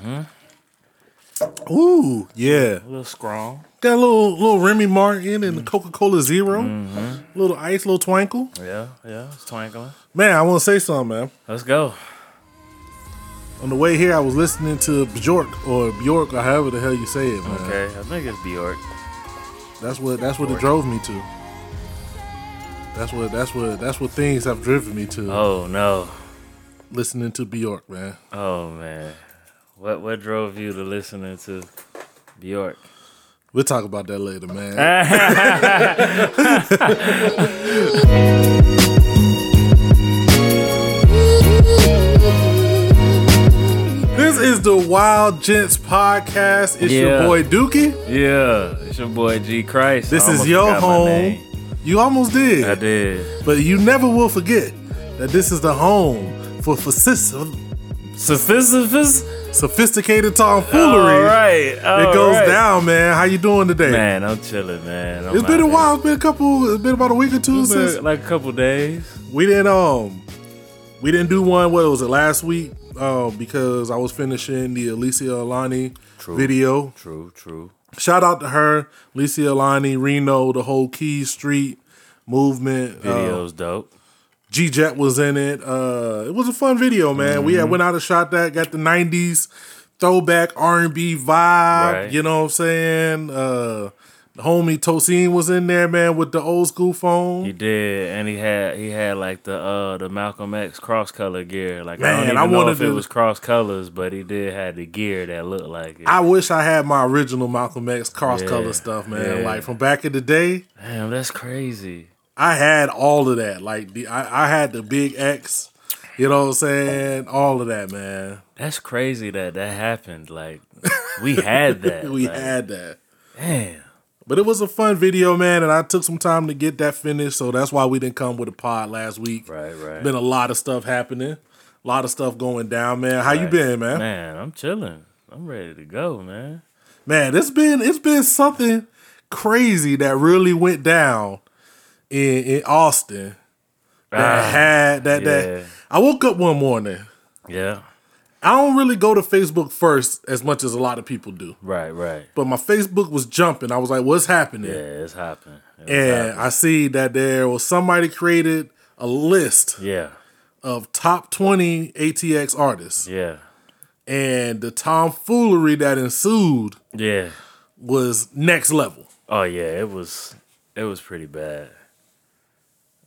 Mm-hmm. Ooh, yeah. A little strong. Got a little little Remy Martin and mm. the Coca Cola 0 mm-hmm. Little ice, little twinkle. Yeah, yeah. It's twinkling. Man, I want to say something, man. Let's go. On the way here, I was listening to Bjork or Bjork or however the hell you say it, man. Okay, I think it's Bjork. That's what that's what it drove me to. That's what that's what that's what things have driven me to. Oh no. Listening to Bjork, man. Oh man. What what drove you to listening to Bjork? We'll talk about that later, man. this is the Wild Gents podcast. It's your boy Dookie. Yeah, it's your boy G Christ. This is your home. You almost did. I did. But you never will forget that this is the home for sophistic- Sophisticated. Sophisticated tomfoolery. All right. It goes down, man. How you doing today? Man, I'm chilling, man. I'm It's been a here. while. It's been a couple. It's been about a week or two since like a couple days. we didn't. Um, we didn't do one. What was it last week? Uh, because I was finishing the Alicia Alani True. video. True, true. Shout out to her, Alicia Alani, Reno, the whole Key Street movement. Uh, Video's dope. G Jet was in it. Uh, it was a fun video, man. We Mm-hmm. had went out and shot that. Got the '90s throwback R and B vibe. Right. You know what I'm saying? Uh, the homie Tosin was in there, man, with the old school phone. He did, and he had he had like the uh the Malcolm X cross color gear. Like man, I don't even I know if it was cross colors, but he did have the gear that looked like it. I wish I had my original Malcolm X cross color Yeah. stuff, man. Yeah. Like from back in the day, Damn, that's crazy. I had all of that. Like the I, I had the big X. You know what I'm saying? All of that, man. That's crazy that that happened. Like we had that. we like, had that. Damn. But it was a fun video, man, and I took some time to get that finished, so that's why we didn't come with a pod last week. Right, right. Been a lot of stuff happening, a lot of stuff going down, man. How you been, man? man? Man, I'm chilling. I'm ready to go, man. man. it's been it's been something crazy that really went down in in Austin. That Ah, had that yeah. that I woke up one morning. Yeah. I don't really go to Facebook first as much as a lot of people do, Right, right. but my Facebook was jumping. I was like, "What's happening?" Yeah, it's happening. It's and happening. I see that there was somebody created a list yeah, of top 20 ATX artists. yeah, And the tomfoolery that ensued yeah. was next level. Oh yeah, it was it was pretty bad.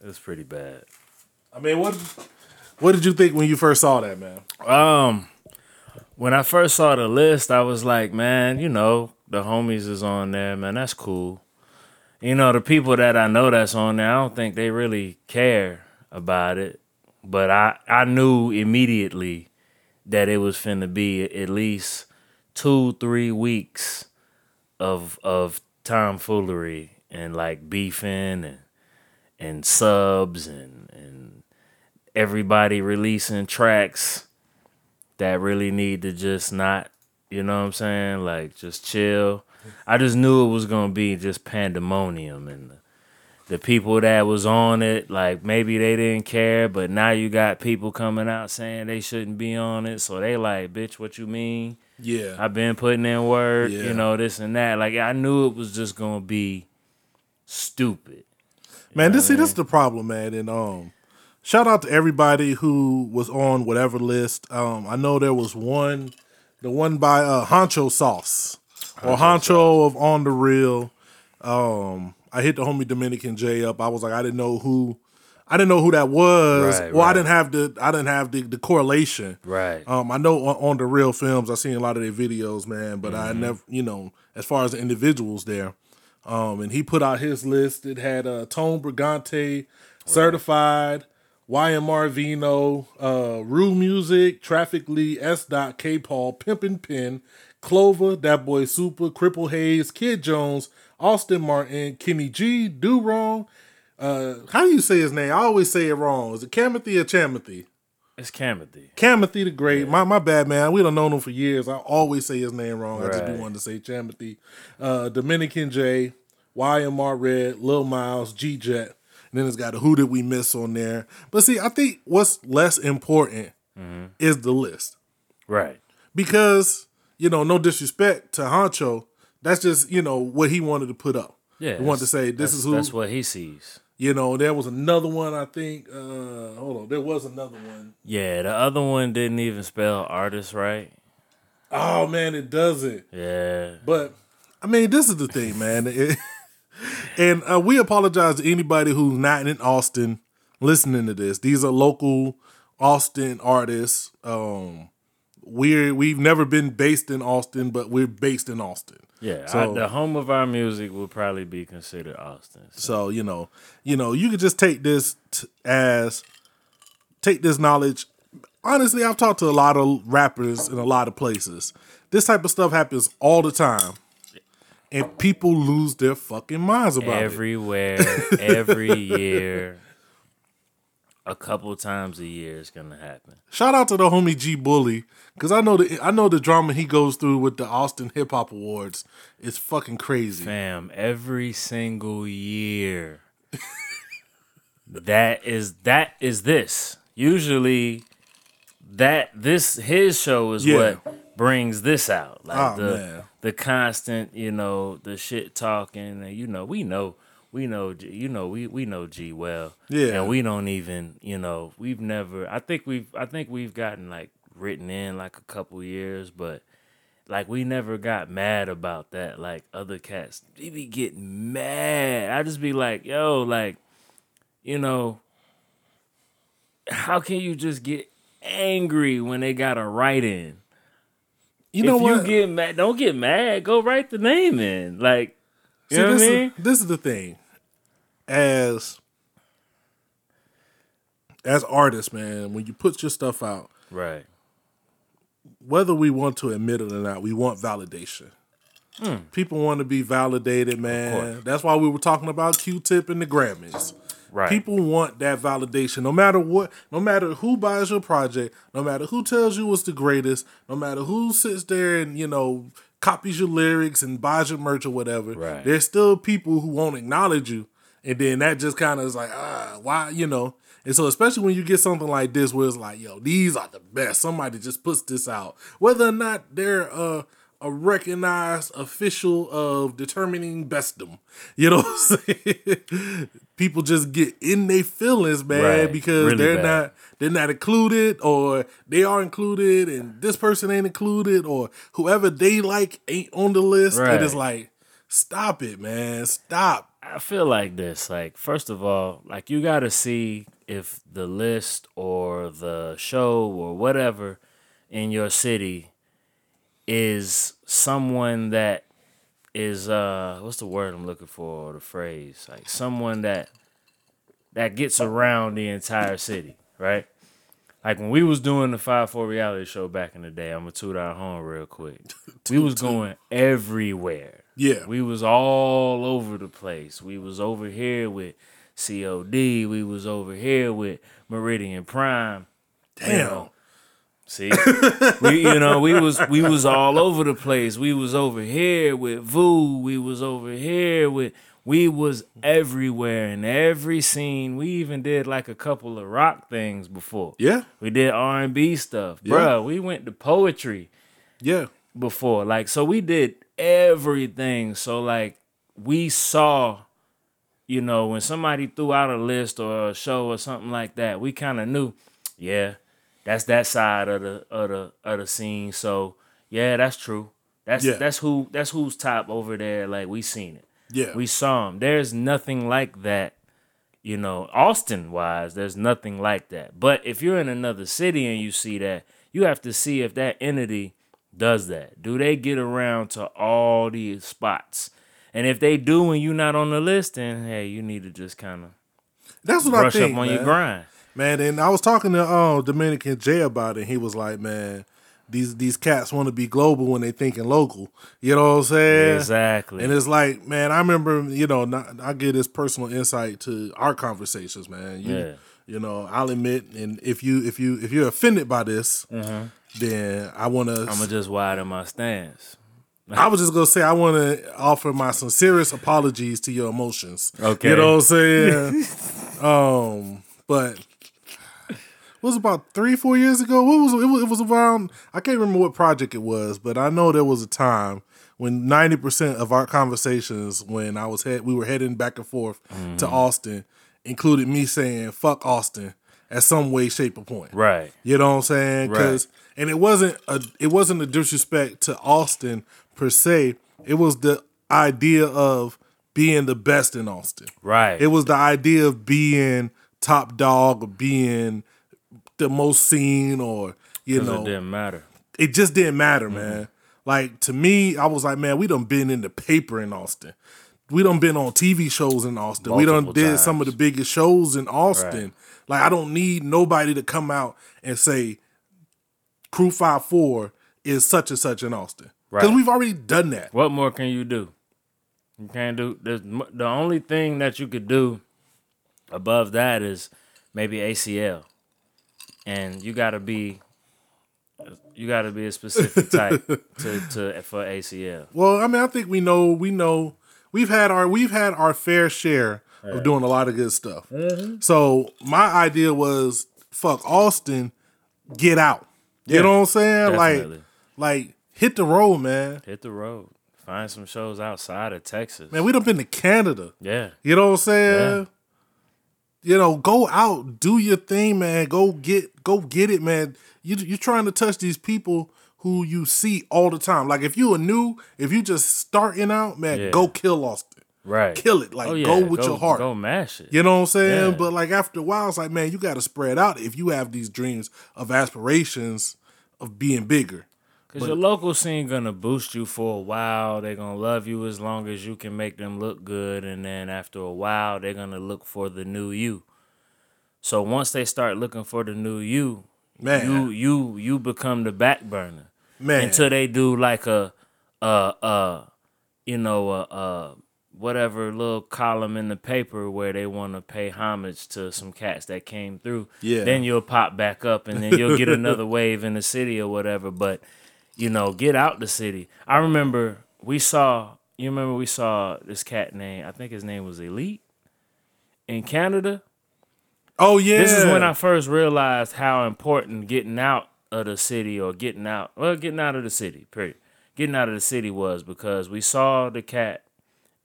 It was pretty bad. I mean, what what did you think when you first saw that, man? Um, when I first saw the list, I was like, man, you know, the homies is on there, man. That's cool. You know, the people that I know that's on there, I don't think they really care about it. But I, I knew immediately that it was finna be at least two, three weeks of of tomfoolery and like beefing and and subs and and everybody releasing tracks that really need to just not, you know what I'm saying? Like just chill. I just knew it was gonna be just pandemonium and the, the people that was on it, like maybe they didn't care, but now you got people coming out saying they shouldn't be on it. So they like, bitch, what you mean? Yeah. I've been putting in work, Yeah. you know, this and that. Like I knew it was just gonna be stupid. Man, this see this is the problem, man. And um shout out to everybody who was on whatever list. Um I know there was one the one by uh Honcho Sauce or Honcho of On the Real. Um I hit the homie Dominican J up. I was like I didn't know who I didn't know who that was. Right, well, I didn't have the I didn't have the, the correlation. Right. Um, I know on, on the real films, I've seen a lot of their videos, man, but Mm-hmm. I never, you know, as far as the individuals there. Um, and he put out his list. It had uh, Tone Brigante, Certified, YMR Vino, uh, Rue Music, Traffic Lee, S. Dot, K. Paul, Pimpin' Pin, Clover, That Boy Super, Cripple Hayes, Kid Jones, Austin Martin, Kenny G, Do Wrong. Uh, how do you say his name? I always say it wrong. Is it Camathy or Chamathy? It's Camathy. Camathy the Great. My my bad, man. We don't know him for years. I always say his name wrong. I just Right. wanting to say Camathy. Uh, Dominican J, YMR Red, Lil Miles, G Jet. And then it's got a Who Did We Miss on there. But see, I think what's less important Mm-hmm. is the list. Right. because you know, no disrespect to Honcho, that's just you know what he wanted to put up. Yeah, he wanted to say this is who. That's what he sees. You know, there was another one. I think. Uh, hold on, there was another one. Yeah, the other one didn't even spell artist right. Oh man, it doesn't. Yeah, But I mean, this is the thing, man. It- and uh, we apologize to anybody who's not in Austin listening to this. These are local Austin artists. Um, we're we've never been based in Austin, but we're based in Austin. yeah. So- I- the home of our music will probably be considered Austin. So, So you know, you know, you could just take this t- as take this knowledge. Honestly, I've talked to a lot of rappers in a lot of places. This type of stuff happens all the time, and people lose their fucking minds about it. everywhere, every year, a couple times a year it's gonna happen. Shout out to the homie G Bully because I know the I know the drama he goes through with the Austin Hip Hop Awards is fucking crazy. Fam, every single year. that is that is this. Usually that this his show is Yeah. what brings this out. Like Oh, the man. the constant, you know, the shit talking and you know, we know we know G- you know we we know G well. Yeah. And we don't even, you know, we've never I think we've I think we've gotten like written in like a couple years, but like we never got mad about that. Like other cats, they be getting mad. I just be like, yo, like, you know, how can you just get angry when they got a write in? You know if what? you get mad, don't get mad. Go write the name in. Like, you know what I this mean? is this is the thing. As as artists, man, when you put your stuff out, right. whether we want to admit it or not, we want validation. Hmm. People want to be validated, man. That's why we were talking about Q-Tip and the Grammys. Right. People want that validation, no matter what, no matter who buys your project, no matter who tells you what's the greatest, no matter who sits there and you know copies your lyrics and buys your merch or whatever. Right. There's still people who won't acknowledge you, and then that just kind of is like, ah, why, you know. And so, especially when you get something like this, where it's like, yo, these are the best. Somebody just puts this out, whether or not they're uh, a recognized official of determining bestdom. You know what I'm saying? People just get in their feelings, man, Right. because Really they're bad. not they're not included, or they are included, and this person ain't included, or whoever they like ain't on the list. Right. And it's like, stop it, man, stop. I feel like this. Like, first of all, like you got to see if the list or the show or whatever in your city is someone that is uh what's the word I'm looking for or the phrase like someone that that gets around the entire city, right? Like when we was doing the five four reality show back in the day, I'm gonna toot our horn real quick. we was going everywhere. Yeah, We was all over the place. We was over here with COD. We was over here with Meridian Prime. damn. See, we you know we was we was all over the place. We was over here with Vu. We was over here with we was everywhere in every scene. We even did like a couple of rock things before. Yeah, We did R and B stuff, Yeah. bruh. We went to poetry yeah, before. Like, so we did everything. So like we saw, you know, when somebody threw out a list or a show or something like that, we kind of knew, yeah, that's that side of the of the of the scene. So yeah, that's true. That's Yeah. that's who that's who's top over there. Like we seen it. yeah. We saw him. There's nothing like that, you know, Austin wise, there's nothing like that. But if you're in another city and you see that, you have to see if that entity does that. Do they get around to all these spots? And if they do and you're not on the list, then hey, you need to just kind of That's what I think, up on man. your grind. Man, and I was talking to uh, Dominican J about it. And he was like, "Man, these these cats want to be global when they thinking local." You know what I'm saying? Exactly. And it's like, man, I remember, you know, not, I get this personal insight to our conversations, man. You, Yeah. you know, I'll admit, and if you if you if you're offended by this, then I want to. I'm gonna just widen my stance. I was just gonna say I want to offer my sincerest apologies to your emotions. Okay. you know what I'm saying. um, but it was about three, four years ago. What was it? Was, it was around. I can't remember what project it was, but I know there was a time when ninety percent of our conversations, when I was head, we were heading back and forth Mm-hmm. to Austin, included me saying "fuck Austin" at some way, shape, or point. Right. You know what I'm saying? Right. Because and it wasn't a it wasn't a disrespect to Austin per se. It was the idea of being the best in Austin. Right. It was the idea of being top dog or being the most seen or you know it didn't matter. it just didn't matter, mm-hmm. man. Like to me, I was like, man, we done been in the paper in Austin. We done been on TV shows in Austin. we done Multiple did some of the biggest shows in Austin. Right. Like I don't need nobody to come out and say Crew Five Four is such and such in Austin because Right. we've already done that. What more can you do? You can't do. There's, the only thing that you could do above that is maybe ACL, and you got to be. You got to be a specific type to, to for ACL. Well, I mean, I think we know we know we've had our we've had our fair share of doing a lot of good stuff. Mm-hmm. So my idea was fuck Austin, get out. You Yeah, know what I'm saying? definitely. Like, like hit the road, man. Hit the road. Find some shows outside of Texas. Man, we done been to Canada. yeah. You know what I'm saying? You know, go out, do your thing, man. Go get, go get it, man. You you're trying to touch these people who you see all the time. Like if you are new, if you just starting out, man, Yeah. go kill Austin, Right. kill it. Like Oh, yeah. go with your heart. Go mash it. You know what I'm saying? Yeah. But like after a while, it's like, man, you got to spread out if you have these dreams of aspirations of being bigger. Cause your local scene gonna boost you for a while. They're gonna love you as long as you can make them look good, and then after a while, they're gonna look for the new you. So once they start looking for the new you, Man. you you you become the back burner Man, until they do like a uh uh you know a, uh whatever little column in the paper where they want to pay homage to some cats that came through. Yeah. Then you'll pop back up and then you'll get another wave in the city or whatever. But you know, get out the city. I remember we saw. You remember we saw this cat name. I think his name was Elite in Canada. oh yeah, This is when I first realized how important getting out of the city or getting out, well, getting out of the city, period. Getting out of the city was because we saw the cat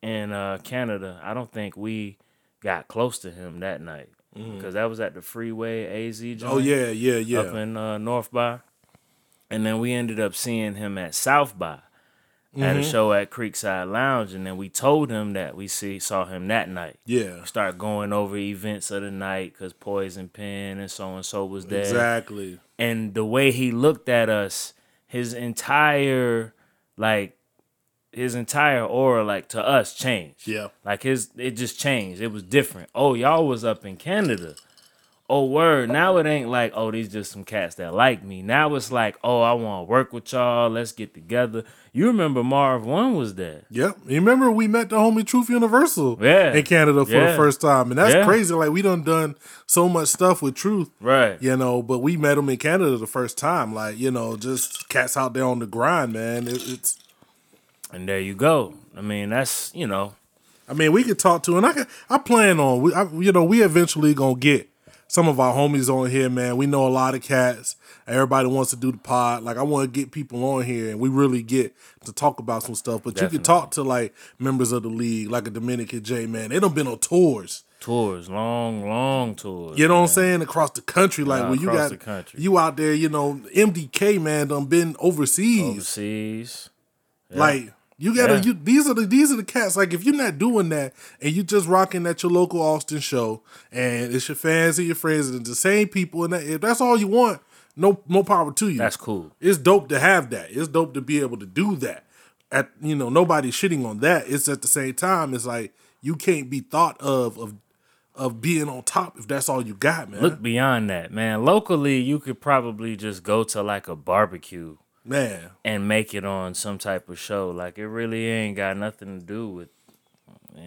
in uh, Canada. I don't think we got close to him that night because that was at the freeway AZ joint oh yeah, yeah, yeah. up in uh, North by. And then we ended up seeing him at South by at Mm-hmm. a show at Creekside Lounge. And then we told him that we see saw him that night yeah, start going over events of the night because Poison Pen and so and so was there. exactly. And the way he looked at us, his entire like his entire aura, like to us, changed. Yeah. Like his it just changed. It was different. Oh, y'all was up in Canada. Oh word. Now it ain't like, oh, these just some cats that like me. Now it's like, oh, I want to work with y'all. Let's get together. You remember Marv One was there. Yep. You remember we met the homie Truth Universal Yeah. in Canada for the first time. And that's Yeah. crazy. Like we done done so much stuff with Truth. Right. You know, but we met him in Canada the first time. Like, you know, just cats out there on the grind, man. It, it's And there you go. I mean, that's you know, I mean, we could talk to, and I can, I plan on, we, I, you know, we eventually gonna get some of our homies on here, man. We know a lot of cats. Everybody wants to do the pod. Like, I want to get people on here, and we really get to talk about some stuff. But you Definitely. can talk to like members of the league, like a Dominican J, man. They done been on tours. tours, long, long tours. You know what I'm saying? Across the country, like Yeah, when you got the country. you out there, you know, MDK man done been overseas. Overseas. Like you gotta Yeah. you these are the these are the cats. Like if you're not doing that and you just rocking at your local Austin show and it's your fans and your friends and the same people and that, if that's all you want, no no power to you. That's cool. It's dope to have that. It's dope to be able to do that. At you know, nobody's shitting on that. It's at the same time, it's like you can't be thought of of of being on top if that's all you got, man. Look beyond that, man. Locally, you could probably just go to like a barbecue man. and make it on some type of show. Like it really ain't got nothing to do with.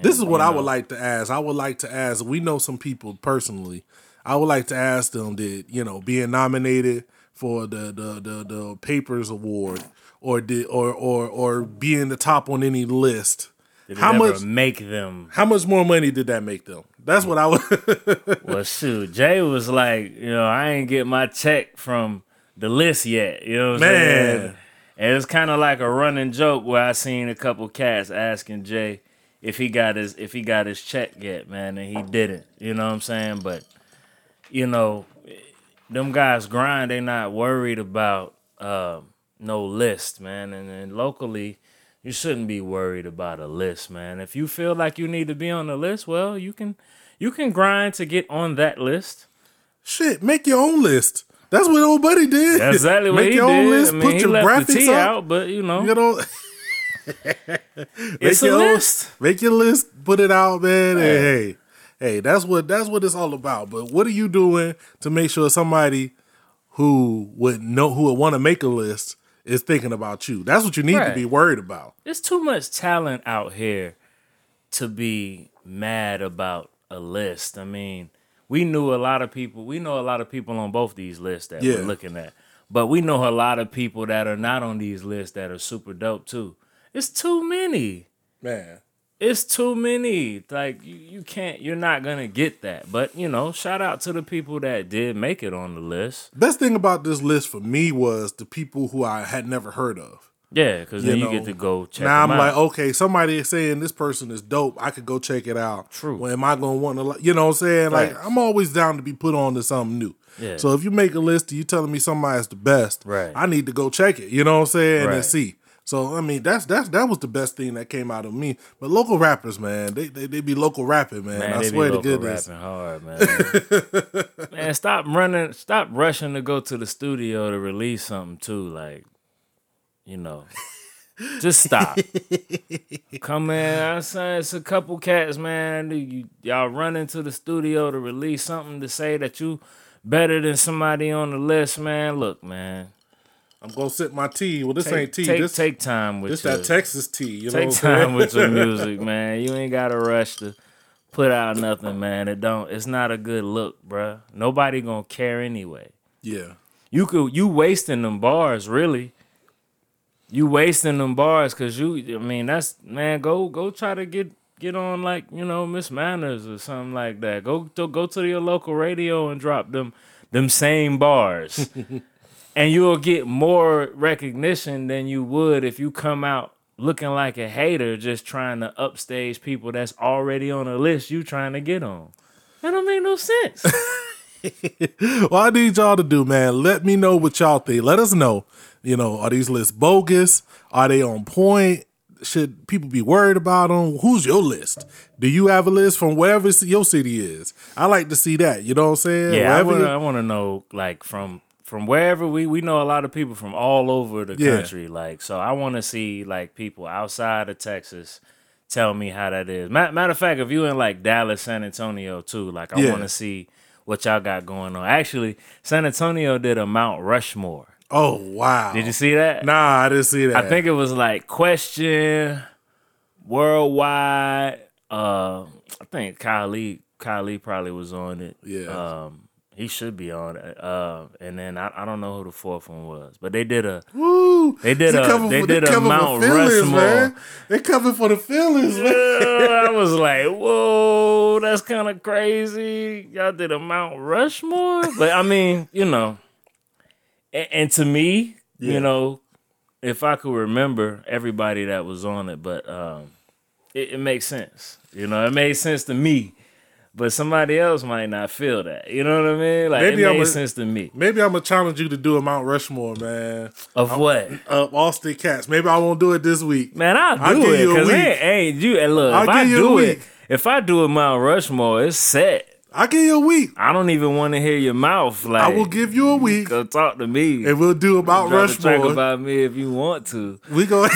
This is what you I would like to ask. I would like to ask. We know some people personally. I would like to ask them did you know being nominated for the the the, the Papers Award or did or or or being the top on any list. How much- make them? How much more money did that make them? That's what I was. Well, shoot, Jay was like, you know, I ain't get my check from the list yet. You know what I'm Man. saying? And it's kind of like a running joke where I seen a couple cats asking Jay if he got his if he got his check yet, man, and he didn't. You know what I'm saying? But you know, them guys grind. They not worried about uh, no list, man. And, and locally, you shouldn't be worried about a list, man. If you feel like you need to be on the list, well, you can you can grind to get on that list. Shit, make your own list. That's what old buddy did. That's exactly what make he your did. own list. I mean, put he your left the graphics T up. out, but you know, You know, it's make a own- list. Make your list, put it out, man. Hey, hey, that's what that's what it's all about. But what are you doing to make sure somebody who would know who would want to make a list is thinking about you? That's what you need to be worried about. There's too much talent out here to be mad about a list. I mean, we knew a lot of people. We know a lot of people on both these lists that Yeah. we're looking at. But we know a lot of people that are not on these lists that are super dope too. It's too many. Man. It's too many. Like you, you can't you're not gonna get that. But you know, shout out to the people that did make it on the list. Best thing about this list for me was the people who I had never heard of. Yeah, because then You you, get to go check now I'm them like, okay, somebody is saying this person is dope. I could go check it out. True. Well, am I gonna want to? You know what I'm saying? Like, I'm always down to be put on to something new. Yeah. So if you make a list, and you telling me somebody's the best. Right. I need to go check it. You know what I'm saying? Right. And see. So I mean, that's that's that was the best thing that came out of me. But local rappers, man, they they, they be local rapping, man. Man, I swear be to goodness. rapping hard, man. man, stop running, stop rushing to go to the studio to release something too. Like, you know, just stop. Come in, I say it's a couple cats, man. You, y'all run into the studio to release something to say that you better than somebody on the list, man. Look, man, I'm gonna sip my tea. Well, this take, ain't tea. take, this take time with this your, that Texas tea. You know Take what time with your music, man. You ain't gotta rush to put out nothing, man. It don't. It's not a good look, bruh. Nobody gonna care anyway. Yeah. You could you wasting them bars, really. You wasting them bars, cause you. I mean, that's man. Go go try to get get on like you know Miss Manners or something like that. Go to go to your local radio and drop them them same bars. and you'll get more recognition than you would if you come out looking like a hater just trying to upstage people that's already on a list you trying to get on. That don't make no sense. Well, I need y'all to do, man. Let me know what y'all think. Let us know. You know, are these lists bogus? Are they on point? Should people be worried about them? Who's your list? Do you have a list from wherever your city is? I like to see that. You know what I'm saying? yeah, I Wherever want to I want to know like from from wherever we we know a lot of people from all over the Yeah. country like so I want to see like people outside of Texas tell me how that is. Matter of fact, if you in like Dallas, San Antonio too, like I Yeah. want to see what y'all got going on. Actually, San Antonio did a Mount Rushmore. Oh wow! Did you see that? Nah, I didn't see that. I think it was like question worldwide. Uh, I think Kylie Kylie probably was on it. Yeah. Um, he should be on it. Uh, and then I, I don't know who the fourth one was, but they did a Woo! They did a- cover they for- did a Mount feelings, Rushmore. Man. They cover for the feelings, man. I was like, whoa, that's kind of crazy. Y'all did a Mount Rushmore, but I mean, you know, and, and to me, Yeah. you know, if I could remember everybody that was on it, but um, it, it makes sense. You know, it made sense to me, but somebody else might not feel that. You know what I mean? Like Maybe it I'm made a- sense to me. Maybe I'm gonna challenge you to do a Mount Rushmore, man. Of what? Uh, Austin Cats. Maybe I won't do it this week. Man, I'll I'll do it you because ain't, ain't you. And look, I'll if I give you a do it, week. if I do a Mount Rushmore, it's set. I'll give you a week. I don't even want to hear your mouth. Like I will give you a week, Go talk to me. and we'll do about Drop a track about me if you want to. we go. I'm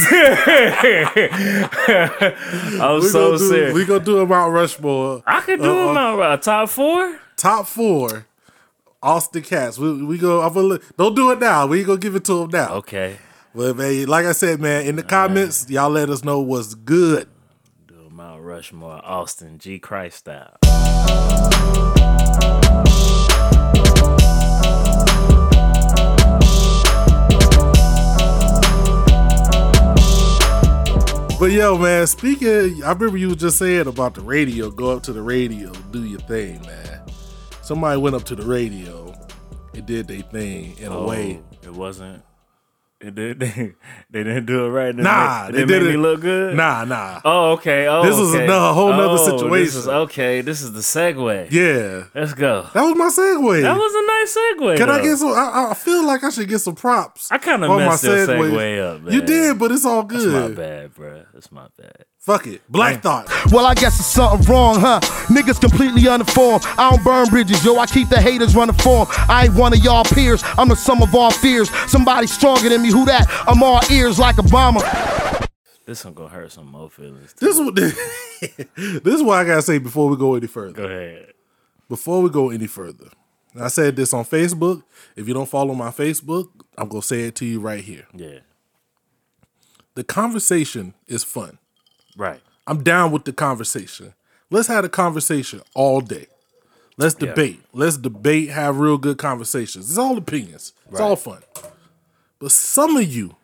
we so do. serious. We gonna do a Mount Rushmore. I could do Uh-uh. a Mount Rushmore. Top four. Top four. Austin Cats. We, we go. I'm gonna, don't do it now. We gonna give it to them now. Okay. Well, man, like I said, man, in the comments, y'all let us know what's good. Do a Mount Rushmore. Austin G. Christ style. But yo, man, speaking, I remember you were just saying about the radio. Go up to the radio, do your thing, man. Somebody went up to the radio and did their thing in a oh, way. Oh, it wasn't. Did. They, they didn't do it right. Didn't Nah, they, they didn't me it- look good. Nah, nah. Oh, okay. Oh, This was okay. another- whole nother Oh, This situation. is, okay, this is the segue. Yeah, Let's go. that was my segue. That was a nice segue. Can I get some? I, I feel like I should get some props. I kind of my messed your segue. segue up. Man. You did, but it's all That's my bad, bro. That's my bad. Fuck it. Black Thought. Well, I guess it's something wrong, huh? Niggas completely uninformed. I don't burn bridges, yo. I keep the haters running form. I ain't one of y'all peers. I'm the sum of all fears. Somebody stronger than me. Who that? I'm all ears like Obama. This one gonna hurt some more feelings. This is what this is what I gotta say before we go any further. Go ahead. Before we go any further, I said this on Facebook. If you don't follow my Facebook, I'm gonna say it to you right here. Yeah. The conversation is fun. Right. I'm down with the conversation. Let's have a conversation all day. Let's Yeah. debate. Let's debate, have real good conversations. It's all opinions. It's all fun. But some of you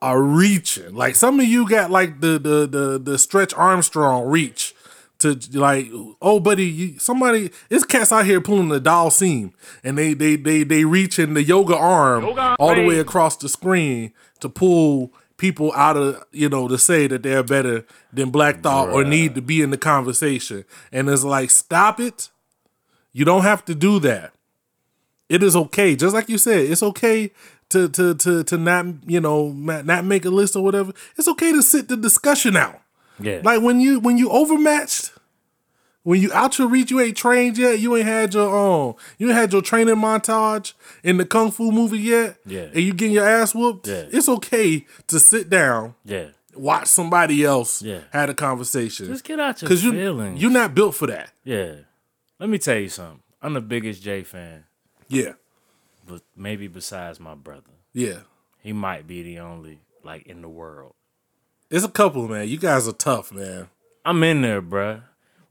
are reaching. Like some of you got like the the the the stretch Armstrong reach to like, oh buddy, you, somebody it's cats out here pulling the doll seam and they they they they reaching the yoga arm all the way across the screen to pull people out of you know to say that they're better than Black Thought or need to be in the conversation. And it's like, stop it. You don't have to do that. It is okay, just like you said. It's okay to to to to not you know not make a list or whatever. It's okay to sit the discussion out. Yeah. Like when you when you overmatched, when you out your reach, you ain't trained yet. You ain't had your um, you ain't had your training montage in the kung fu movie yet. Yeah. and you getting your ass whooped. Yeah. it's okay to sit down, yeah. watch somebody else Yeah. had a conversation. Just get out your Cause you feelings. you're not built for that. Yeah. Let me tell you something. I'm the biggest Jay fan, Yeah, but maybe besides my brother. yeah. He might be the only like in the world. It's a couple, man. You guys are tough, man. I'm in there, bruh.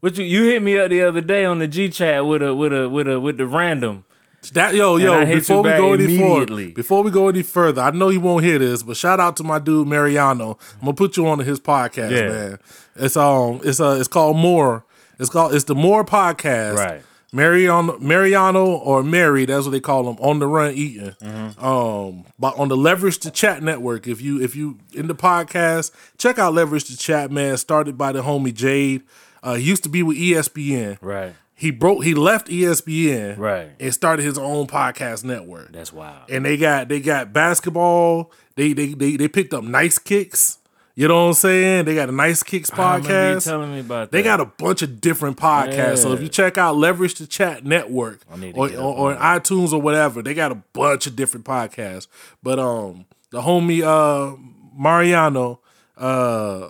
What you you hit me up the other day on the G chat with a with a with a with the random. That yo yo before we go any further, before we go any further, I know you won't hear this, but shout out to my dude Mariano. I'm gonna put you on his podcast, Yeah. man. It's um it's uh it's called More. It's called it's the More podcast. Right. Mariano Mariano or Mary, that's what they call him, on the run eating. Mm-hmm. Um but on the Leverage to Chat network. If you if you in the podcast, check out Leverage to Chat, man. Started by the homie Jade. Uh he used to be with ESPN. Right. He broke he left ESPN Right. and started his own podcast network. That's wild. And they got they got basketball. They they they they picked up nice kicks. You know what I'm saying? They got a nice kicks podcast. telling me about that. They got a bunch of different podcasts. So if you check out Leverage the Chat Network or, or, or iTunes or whatever, they got a bunch of different podcasts. But um the homie uh Mariano uh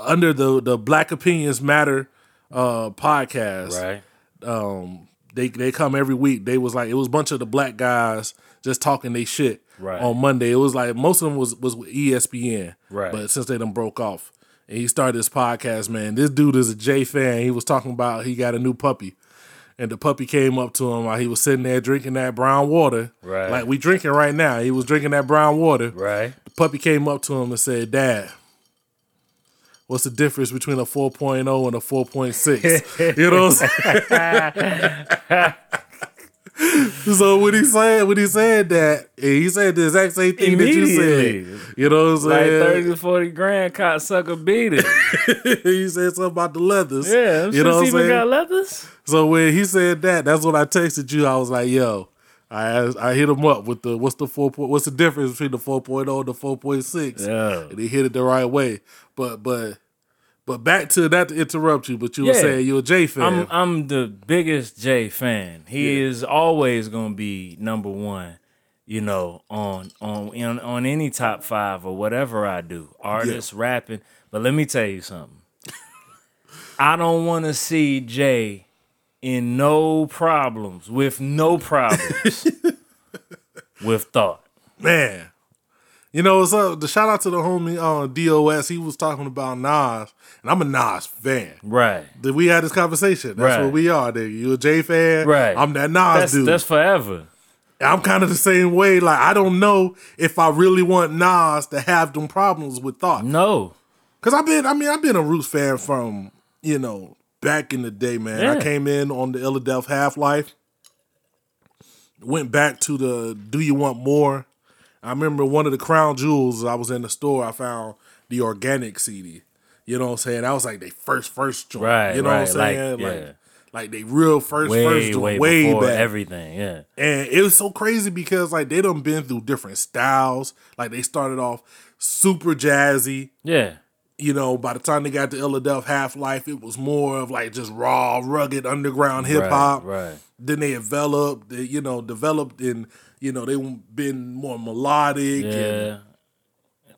under the the Black Opinions Matter uh podcast right. um they they come every week. They was like it was a bunch of the black guys just talking they shit Right. on Monday. It was like most of them was was with ESPN, Right. But since they done broke off, and he started this podcast, man. This dude is a J fan. He was talking about he got a new puppy, and the puppy came up to him while he was sitting there drinking that brown water, Right. Like we drinking right now. He was drinking that brown water, Right. the puppy came up to him and said, Dad, what's the difference between a 4.0 and a 4.6? you know what I'm saying? so when he said when he said that, he said the exact same thing that you said. You know what I'm Like saying? 30 to 40 grand cocksucker beat it. he said something about the leathers. Yeah, you know what I'm even saying? got leathers. So when he said that, that's when I texted you. I was like, "Yo," I I hit him up with the what's the four point, what's the difference between the 4.0 and the 4.6? Yeah. and he hit it the right way. But but but back to not to interrupt you, but you were saying you're a J fan. I'm I'm the biggest Jay fan. He is always gonna be number one. You know, on on on, on any top five or whatever I do, artists rapping. But let me tell you something. I don't want to see Jay in no problems with no problems with thought. Man. You know what's up? The shout out to the homie uh, on DOS. He was talking about Nas, and I'm a Nas fan. Right. Did we had this conversation? That's Right. what we are. Nigga. You a J fan? Right. I'm that Nas That's dude. that's forever. I'm kind of the same way. Like I don't know if I really want Nas to have them problems with thought. No. Cause I've been, I mean, I've been a Roots fan from you know back in the day, man. I came in on the Illadelph Half Life, went back to the Do You Want More. I remember one of the crown jewels. I was in the store. I found the Organix CD. You know what I'm saying? That was like they first first joint. Right, You know right, what I'm saying? Like, yeah. like they real first way, first joint, way, way before back. everything. Yeah, And it was so crazy because like they done been through different styles. Like they started off super jazzy. yeah, You know, by the time they got to Illadelph Half Life, it was more of like just raw, rugged underground hip hop. Right, right. Then they developed, they, you know, developed and you know, they been more melodic. And, Yeah.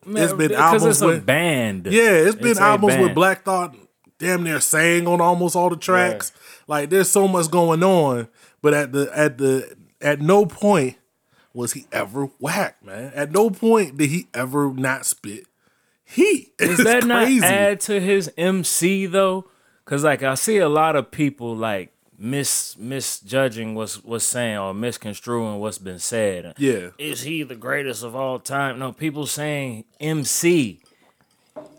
It's been albums it's a with- band. yeah, it's been It's albums with. Black Thought damn near sang on almost all the tracks. Like there's so much going on, but at the at the at no point was he ever whack, man. At no point did he ever not spit heat. Does It's that crazy. not add to his MC though? Cause like I see a lot of people like mis misjudging what's what's saying or misconstruing what's been said. Yeah. Is he the greatest of all time? No, people saying MC.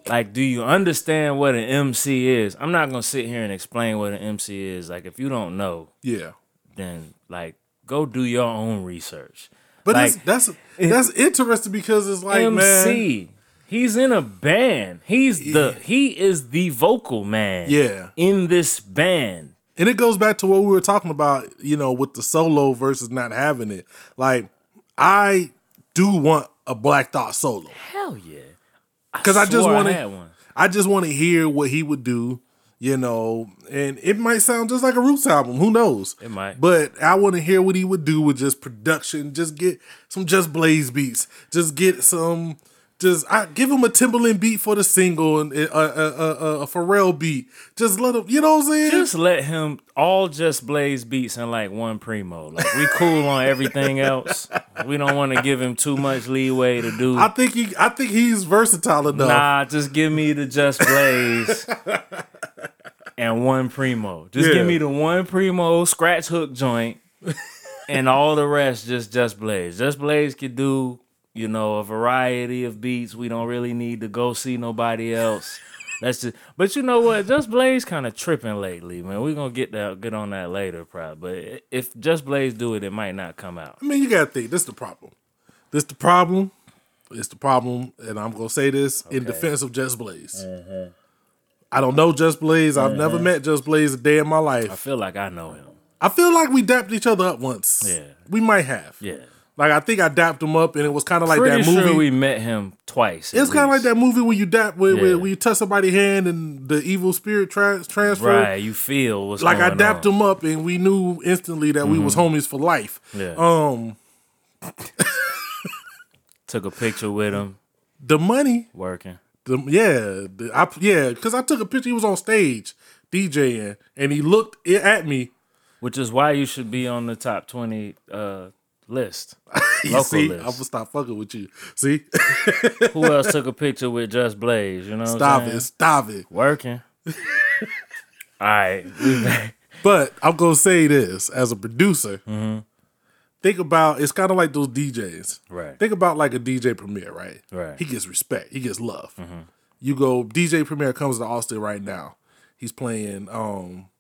Like, do you understand what an MC is? I'm not gonna sit here and explain what an MC is. Like, if you don't know, Yeah. then like go do your own research. But Like, that's that's that's interesting because it's like man, MC. He's in a band. He's the he is the vocal man. Yeah. In this band. And it goes back to what we were talking about, you know, with the solo versus not having it. Like, I do want a Black Thought solo. Hell yeah. Because I, just want to. I just want to hear what he would do, you know, and it might sound just like a Roots album. Who knows? It might. But I want to hear what he would do with just production. Just get some Just Blaze beats. Just get some. Just I give him a Timbaland beat for the single and a, a, a, a, Pharrell beat. Just let him. You know what I'm saying? Just let him all just blaze beats and like one primo. Like we cool on everything else. We don't want to give him too much leeway to do. I think he. I think he's versatile enough. Nah, just give me the Just Blaze and one Primo. Just Yeah. give me the one Primo scratch hook joint and all the rest just Just Blaze. Just Blaze could do, you know, a variety of beats. We don't really need to go see nobody else. That's just, but you know what? Just Blaze kind of tripping lately, man. We're gonna get that, get on that later, probably. But if Just Blaze do it, it might not come out. I mean, you gotta think. This is the problem. This is the problem. It's the problem, and I'm gonna say this in defense of Just Blaze. Uh-huh. I don't know Just Blaze. I've never uh-huh. met Just Blaze a day in my life. I feel like I know him. I feel like we dapped each other up once. Yeah. we might have. Yeah. Like I think I dapped him up, and it was kind of like Pretty that movie. sure we met him twice. it's kind of like that movie where you dap, where, where, Yeah. where you touch somebody's hand and the evil spirit trans- transfer. Right, you feel what's Like I dapped on. him up, and we knew instantly that we was homies for life. Yeah. Um, Took a picture with him the money working. The, yeah, the, I, yeah, because I took a picture. He was on stage DJing, and he looked at me. Which is why you should be on the top twenty uh, list. You Local see, list. I'm gonna stop fucking with you. See, Who else took a picture with Just Blaze? You know, what stop it, stop it. Working. All right. But I'm gonna say this as a producer. Mm-hmm. Think about it's kind of like those DJs. Right. Think about like a DJ Premier, right? Right. Mm-hmm. He gets respect. He gets love. You go DJ Premier comes to Austin right now. He's playing. Um,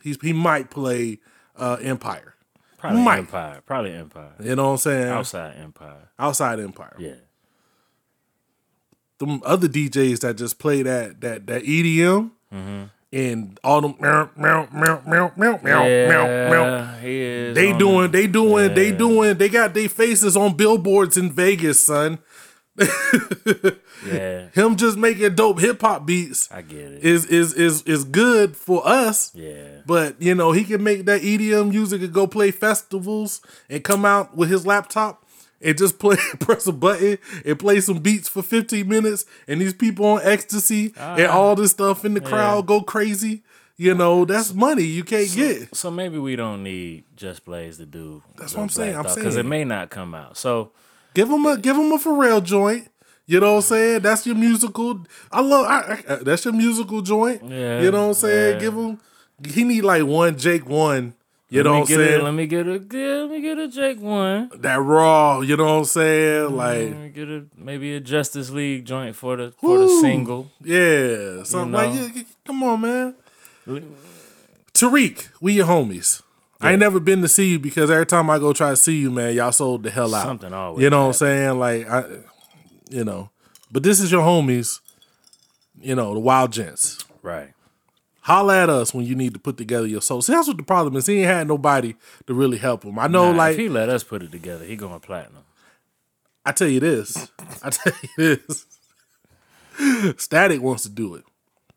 he's he might play uh Empire. Probably Mike. Empire. Probably Empire. You know what I'm saying? Outside Empire. Outside Empire. Yeah. them other DJs that just play that that that EDM Mm-hmm. and all them meow meow meow meow meow meow meow meow. Yeah. They doing, they doing, they doing. They got their faces on billboards in Vegas, son. Yeah, Him just making dope hip hop beats I get it. is is is is good for us. Yeah. But you know he can make that EDM music and go play festivals and come out with his laptop and just play, press a button and play some beats for 15 minutes, and these people on ecstasy and ah. all this stuff in the crowd go crazy. You know that's money you can't get. So maybe we don't need Just Blaze to do. That's what I'm saying, I'm saying because it may not come out. So Give him a give him a Pharrell joint. You know what I'm saying? That's your musical. I love. I, I, uh, that's your musical joint. Yeah, You know what I'm saying? yeah. Give him. He need like one Jake one You know let me what I'm get saying? A, let me get a yeah, let me get a Jake one. that raw, you know what I'm saying? Like, Let me get a maybe a Justice League joint for the for the single. yeah, something like, know? yeah, yeah, come on, man. Tariq, we your homies. I ain't never been to see you because every time I go try to see you, man, y'all sold the hell out. Something always You know what I'm saying? Like, I, you know, but this is your homies. You know, the Wild Gents. Right. Holla at us when you need to put together your soul. See, that's what the problem is. He ain't had nobody to really help him. I know, Nah, like, if he let us put it together, he going platinum. I tell you this. I tell you this. Static wants to do it.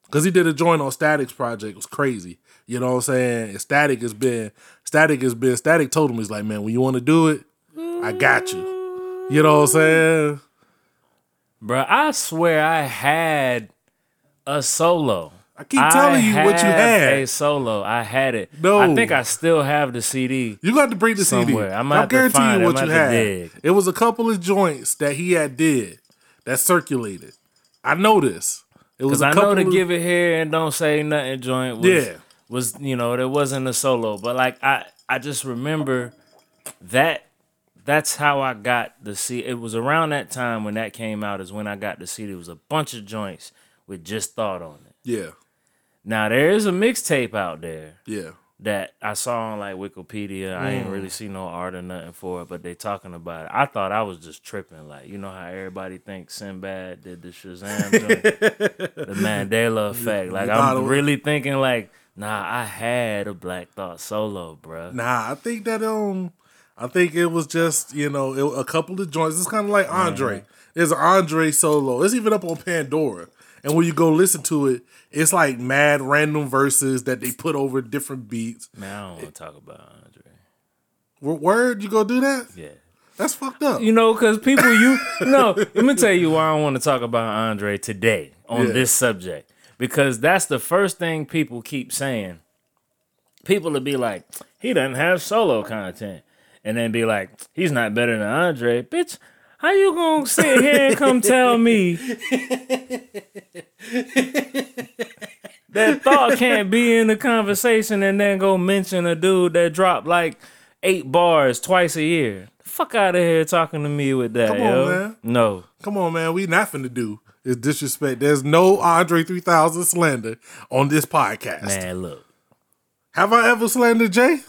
Because he did a joint on Static's project. It was crazy. You know what I'm saying? Static has been, Static has been, Static told him, he's like, man, when you want to do it, I got you. You know what I'm saying? Bruh, I swear I had a solo. I keep telling you what you had. A solo. I had it. No. I think I still have the CD. You got to bring the Somewhere. CD. I'm, to guarantee you what I you had. It was a couple of joints that he had did that circulated. I know this. It was a I know to of, give it here and don't say nothing joint was, Yeah. Was you know, there wasn't a solo. But like I I just remember that that's how I got the CD. It was around that time when that came out is when I got the CD. It was a bunch of joints with just thought on it. Yeah, Now there is a mixtape out there yeah. that I saw on like Wikipedia. I ain't Mm. really see no art or nothing for it, but they talking about it. I thought I was just tripping. Like, you know how everybody thinks Sinbad did the Shazam the Mandela effect. Like it I'm really thinking like, nah, I had a Black Thought solo, bruh. Nah, I think that um, I think it was just you know it, a couple of joints. It's kind of like Andre. There's an Andre solo. It's even up on Pandora. And when you go listen to it, it's like mad random verses that they put over different beats. Man, I don't want to talk about Andre. Word, you go do that? Yeah. That's fucked up. You know, because people, you no. Let me tell you why I don't want to talk about Andre today on Yeah. this subject because that's the first thing people keep saying. People will be like, he doesn't have solo content, and then be like, he's not better than Andre, bitch. How you gonna sit here and come tell me that thought can't be in the conversation and then go mention a dude that dropped like eight bars twice a year? Fuck out of here talking to me with that, Come on, yo. man. No. Come on, man. We not finna do is disrespect. There's no Andre 3000 slander on this podcast. Man, look. Have I ever slandered Jay?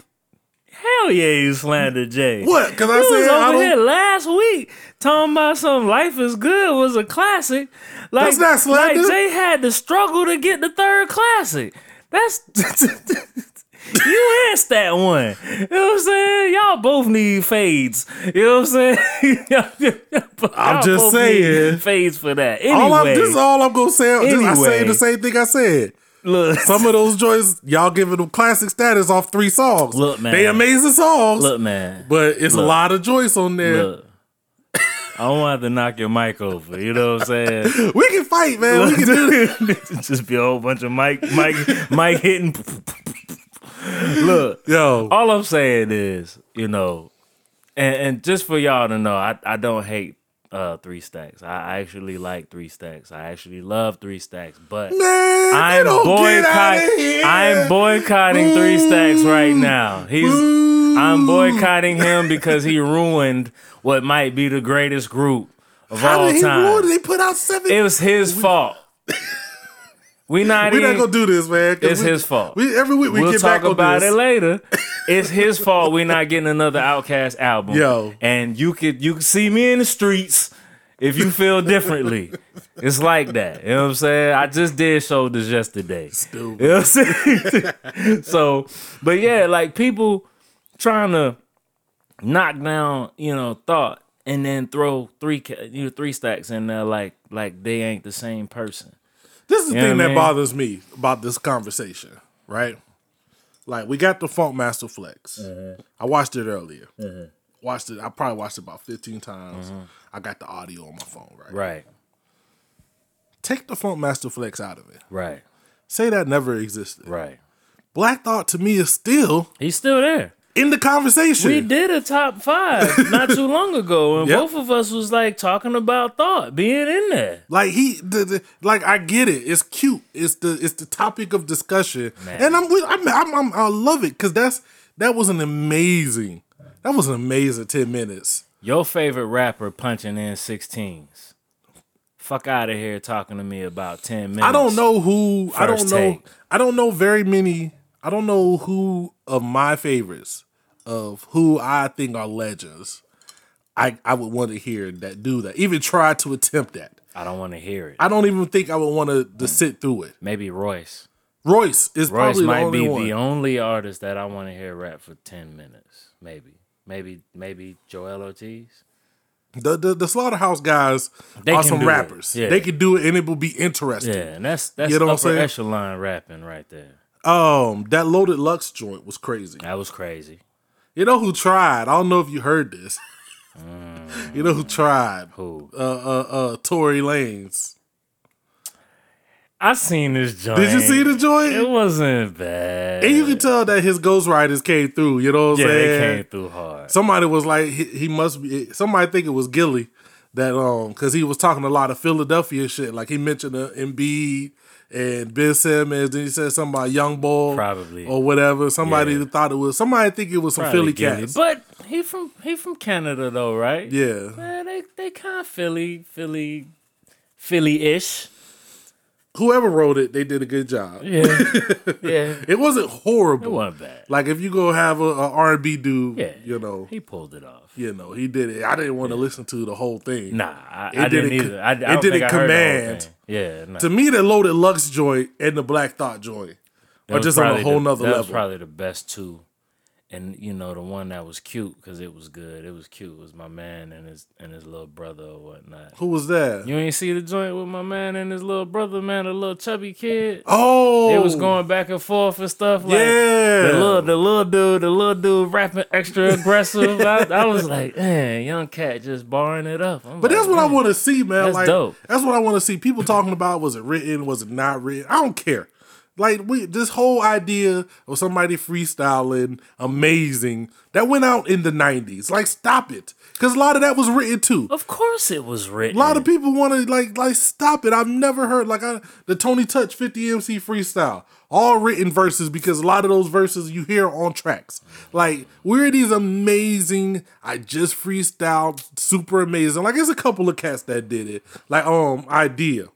Hell yeah, you slandered Jay. What? Because I was said I over don't. here last week talking about some "Life Is Good" was a classic. Like, That's not slander. Like Jay had to struggle to get the third classic. That's you asked that one. You know what I'm saying? Y'all both need fades. You know what I'm saying? Y'all- I'm just saying. fades for that. Anyway, All I'm, this is all I'm gonna say. Just- I say the same thing I said. look, Some of those joints, y'all giving them classic status off three songs. Look, man. they amazing songs, look, man. but it's a lot of joints on there. Look. I don't want to knock your mic over. You know what I'm saying? We can fight, man. We can do this. just be a whole bunch of mic, mic, mic hitting. Look, Yo, all I'm saying is, you know, and, and just for y'all to know, I, I don't hate uh, three stacks. I, actually like three stacks. I actually love three stacks, but man, I'm don't get outta boycotting. I'm boycotting three stacks right now. He's. I'm boycotting him because he ruined what might be the greatest group of How all did he time. ruin? They put out seven. It was his fault. We not We're even. not gonna do this, man. It's we- his fault. We every week we we'll get talk back on about this. it later. It's his fault we're not getting another OutKast album. Yo. and you could you could see me in the streets if you feel differently. It's like that. You know what I'm saying? I just did shoulders yesterday. Stupid. You know what I'm saying? so, but yeah, like people trying to knock down, you know, thought and then throw three you know, three stacks in there like like they ain't the same person. This is the You thing that mean? bothers me about this conversation, right? Like we got the Funkmaster Flex. Mm-hmm. I watched it earlier. Watched it. I probably watched it about fifteen times. Mm-hmm. I got the audio on my phone. Right. Right. Take the Funkmaster Flex out of it. Right. Say that never existed. Right. Black Thought to me is still He's still there. In the conversation. We did a top five not too long ago, and Yep. both of us was like talking about thought being in there. Like he, the, the, like I get it. It's cute. It's the it's the topic of discussion, Man. and I'm with- I'm, I'm, I'm I love it because that's That was an amazing. That was an amazing ten minutes. Your favorite rapper punching in 16s. Fuck out of here talking to me about 10 minutes. I don't know who. I don't First know. I don't know very many. I don't know who of my favorites of who I think are legends. I I would want to hear that do that. Even try to attempt that. I don't want to hear it. I don't even think I would want to, to sit through it. Maybe Royce. Royce is Royce probably the might only be one. the only artist that I want to hear rap for 10 minutes. Maybe. Maybe maybe Joell Ortiz. The, the the slaughterhouse guys They are some rappers. Yeah. They can do it and it will be interesting. Yeah, and that's that's You know upper echelon rapping right there. Um, that loaded Lux joint was crazy. That was crazy. You know who tried? I don't know if you heard this. you know who tried? Who? Uh uh uh Tory Lanez. I seen this joint. Did you see the joint? It wasn't bad. and you can tell that his ghostwriters came through. You know what I'm yeah, saying? they came through hard. Somebody was like, he, he must be. Somebody think it was Gillie that um because he was talking a lot of Philadelphia shit. Like he mentioned uh, Embiid and Ben Simmons. Then he said something about Young Bull, Probably. or whatever. Somebody Yeah. thought it was. Somebody think it was some Probably Philly cats. But he from he from Canada though, right? yeah, Man, they they kind of Philly, Philly, Philly-ish. whoever wrote it, they did a good job. Yeah, yeah. It wasn't horrible. It wasn't bad. Like if you go have a, a R&B dude, Yeah, you know, he pulled it off. you know, he did it. I didn't want to listen to the whole thing. Nah, I, It I didn't didn't either. I, I it didn't think I heard the whole command. Yeah, no. To me, that loaded Lux joint and the Black Thought joint are just on a probably whole the- nother that was level. probably the best two, and you know the one that was cute because it was good. It was cute. was my man and his and his little brother or whatnot. Who was that? You ain't see the joint with my man and his little brother, man, the little chubby kid. oh, it was going back and forth and stuff. Like, Yeah. the little the little dude, the little dude rapping extra aggressive. I, I was like, man, young cat just barring it up. I'm But like, that's what I want to see, man. That's like, dope. That's what I want to see. People talking about was it written, was it not written? I don't care. Like we, this whole idea of somebody freestyling, amazing, that went out in the '90s. Like, stop it, because a lot of that was written too. Of course, it was written. A lot of people want to like, like, stop it. I've never heard like I, the Tony Touch 50 MC freestyle, all written verses because a lot of those verses you hear on tracks. Like, we're these amazing. I just freestyled, super amazing. Like, there's a couple of cats that did it. Like, um, Eyedea.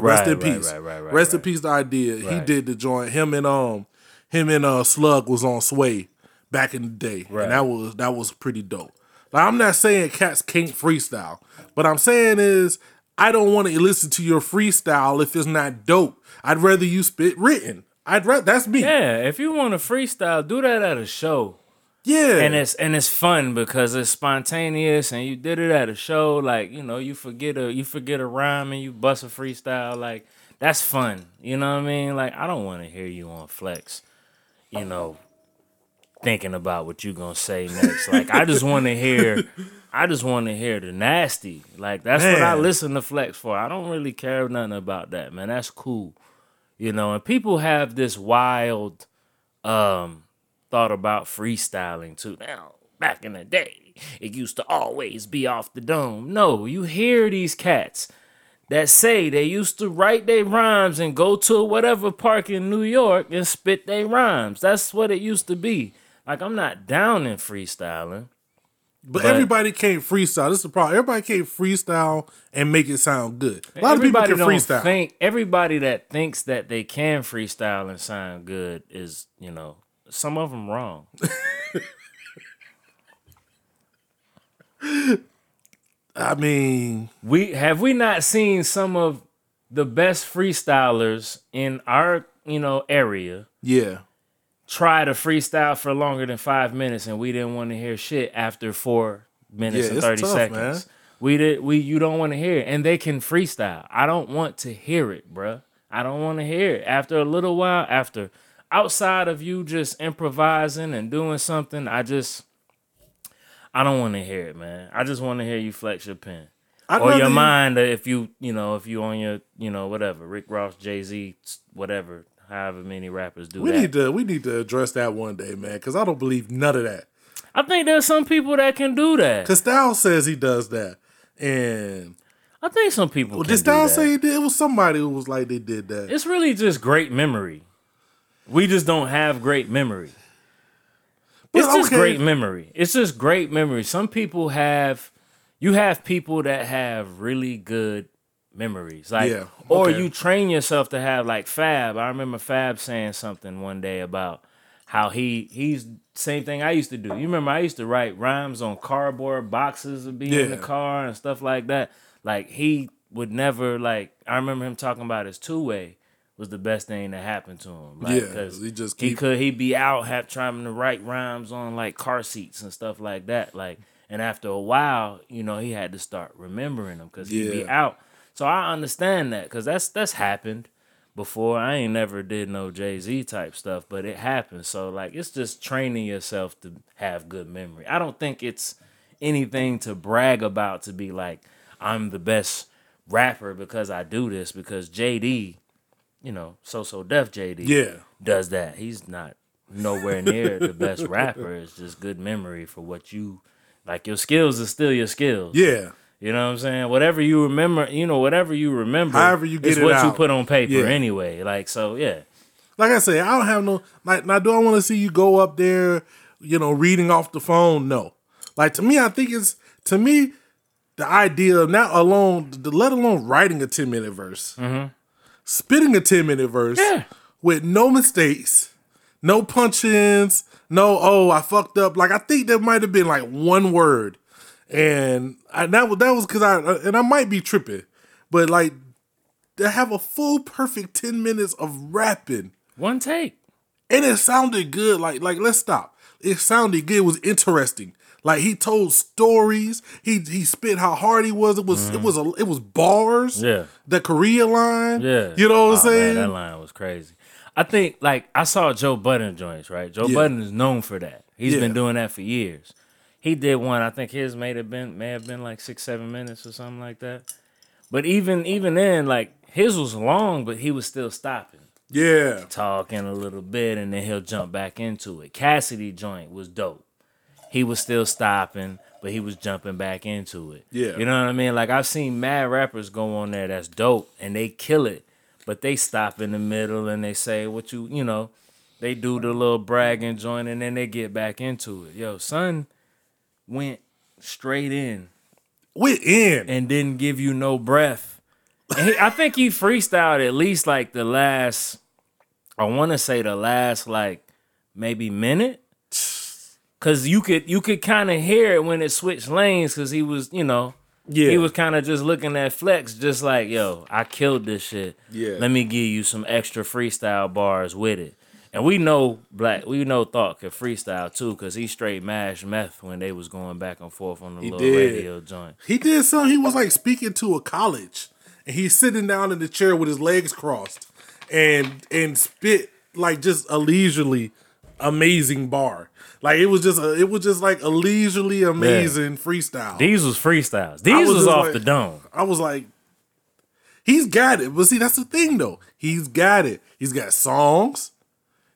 Rest Right, in peace. right, right, right, Rest in peace. The Eyedea. He did the joint. Him and um, him and uh Slug was on Sway back in the day, Right. and that was that was pretty dope. Like, I'm not saying cats can't freestyle, but I'm saying is I don't want to listen to your freestyle if it's not dope. I'd rather you spit written. I'd rather that's me. Yeah, Yeah, if you want to freestyle, do that at a show. And it's and it's fun because it's spontaneous and you did it at a show like you know you forget a you forget a rhyme and you bust a freestyle like that's fun you know what i mean? Like i don't want to hear you on flex you know thinking about what you're gonna say next. Like i just want to hear i just want to hear the nasty. Like that's what i listen to flex for. I don't really care nothing about that man. That's cool you know? And people have this wild um thought about freestyling too. Now, back in the day, it used to always be off the dome. No, you hear these cats that say they used to write their rhymes and go to whatever park in New York and spit their rhymes. That's what it used to be. Like I'm not down in freestyling. but, but- everybody can't freestyle. This is the problem. Everybody can't freestyle and make it sound good. A lot of people can freestyle. Think, everybody that thinks that they can freestyle and sound good is, you know, some of them wrong. I mean, We have we not seen some of the best freestylers in our you know area yeah. try to freestyle for longer than five minutes, and we didn't want to hear shit after four minutes Yeah, and thirty tough, seconds. man. We did we you don't want to hear it, and they can freestyle. I don't want to hear it, bruh. I don't want to hear it. After a little while, after outside of you just improvising and doing something, I just I don't want to hear it, man. I just want to hear you flex your pen I'd or your you- mind if you you know if you on your you know whatever Rick Ross, Jay Z, whatever, however many rappers do We that. need to we need to address that one day, man, because I don't believe none of that. I think there's some people that can do that. Cause Styles says he does that, and I think some people well, did Styles say he did? It was somebody who was like they did that. it's really just great memory. We just don't have great memory. It's just okay. great memory. It's just great memory. Some people have, you have people that have really good memories, like, Yeah, or you train yourself to have like Fab. I remember Fab saying something one day about how he he's same thing I used to do. You remember I used to write rhymes on cardboard boxes of being in the car and stuff like that. Like he would never like. I remember him talking about his two way was the best thing that happened to him. Like, Yeah, 'cause he just he could he be out have trying to write rhymes on like car seats and stuff like that. Like, and after a while, you know, he had to start remembering them because he'd be out. So I understand that because that's that's happened before. I ain't never did no Jay Z type stuff, but it happens. So like, it's just training yourself to have good memory. I don't think it's anything to brag about to be like I'm the best rapper because I do this because JD, you know, so so def JD Yeah. does that. He's not nowhere near the best rapper. It's just good memory for what you like. Your skills is still your skills. Yeah. You know what I'm saying? Whatever you remember, you know, whatever you remember, However you get is it what you put on paper Yeah. anyway. Like so, yeah. Like I say, I don't have no like now do I want to see you go up there, you know, reading off the phone? No. Like to me, I think it's to me, the idea of not alone the, let alone writing a 10 minute verse. Mm-hmm. Spitting a 10 minute verse Yeah. with no mistakes, no punch ins, no, oh, I fucked up. Like I think there might have been like one word. And I, that was that was because I and I might be tripping, but like to have a full perfect 10 minutes of rapping One take. and it sounded good. Like, like let's stop. It sounded good. It was interesting. Like he told stories. He he spit how hard he was. It was it mm. was a it was bars. Yeah. The Korea line. Yeah. You know what I'm Oh, man, saying? that line was crazy. I think like I saw Joe Budden joints, right? Joe Yeah. Budden is known for that. He's Yeah. been doing that for years. He did one, I think his may have been may have been like six, seven minutes or something like that. But even even then, like his was long, but he was still stopping. yeah. talking a little bit and then he'll jump back into it. Cassidy joint was dope. He was still stopping, but he was jumping back into it. Yeah. You know what I mean? Like I've seen mad rappers go on there that's dope and they kill it, but they stop in the middle and they say what you, you know, they do the little bragging joint and then they get back into it. Yo, son went straight in We're in. and didn't give you no breath. He, I think he freestyled at least like the last, I want to say the last like maybe minute, cause you could you could kind of hear it when it switched lanes, cause he was you know yeah. he was kind of just looking at Flex, just like yo, I killed this shit. Yeah. let me give you some extra freestyle bars with it. And we know Black, we know Thought could freestyle too, cause he straight mashed meth when they was going back and forth on the little did. radio joint. He did something. He was like speaking to a college, and he's sitting down in the chair with his legs crossed, and and spit like just a leisurely, amazing bar. Like it was just a, it was just like a leisurely, amazing freestyle. These was freestyles. These was was, off like- the dome. I was like, he's got it. But see, that's the thing though. He's got it. He's got songs.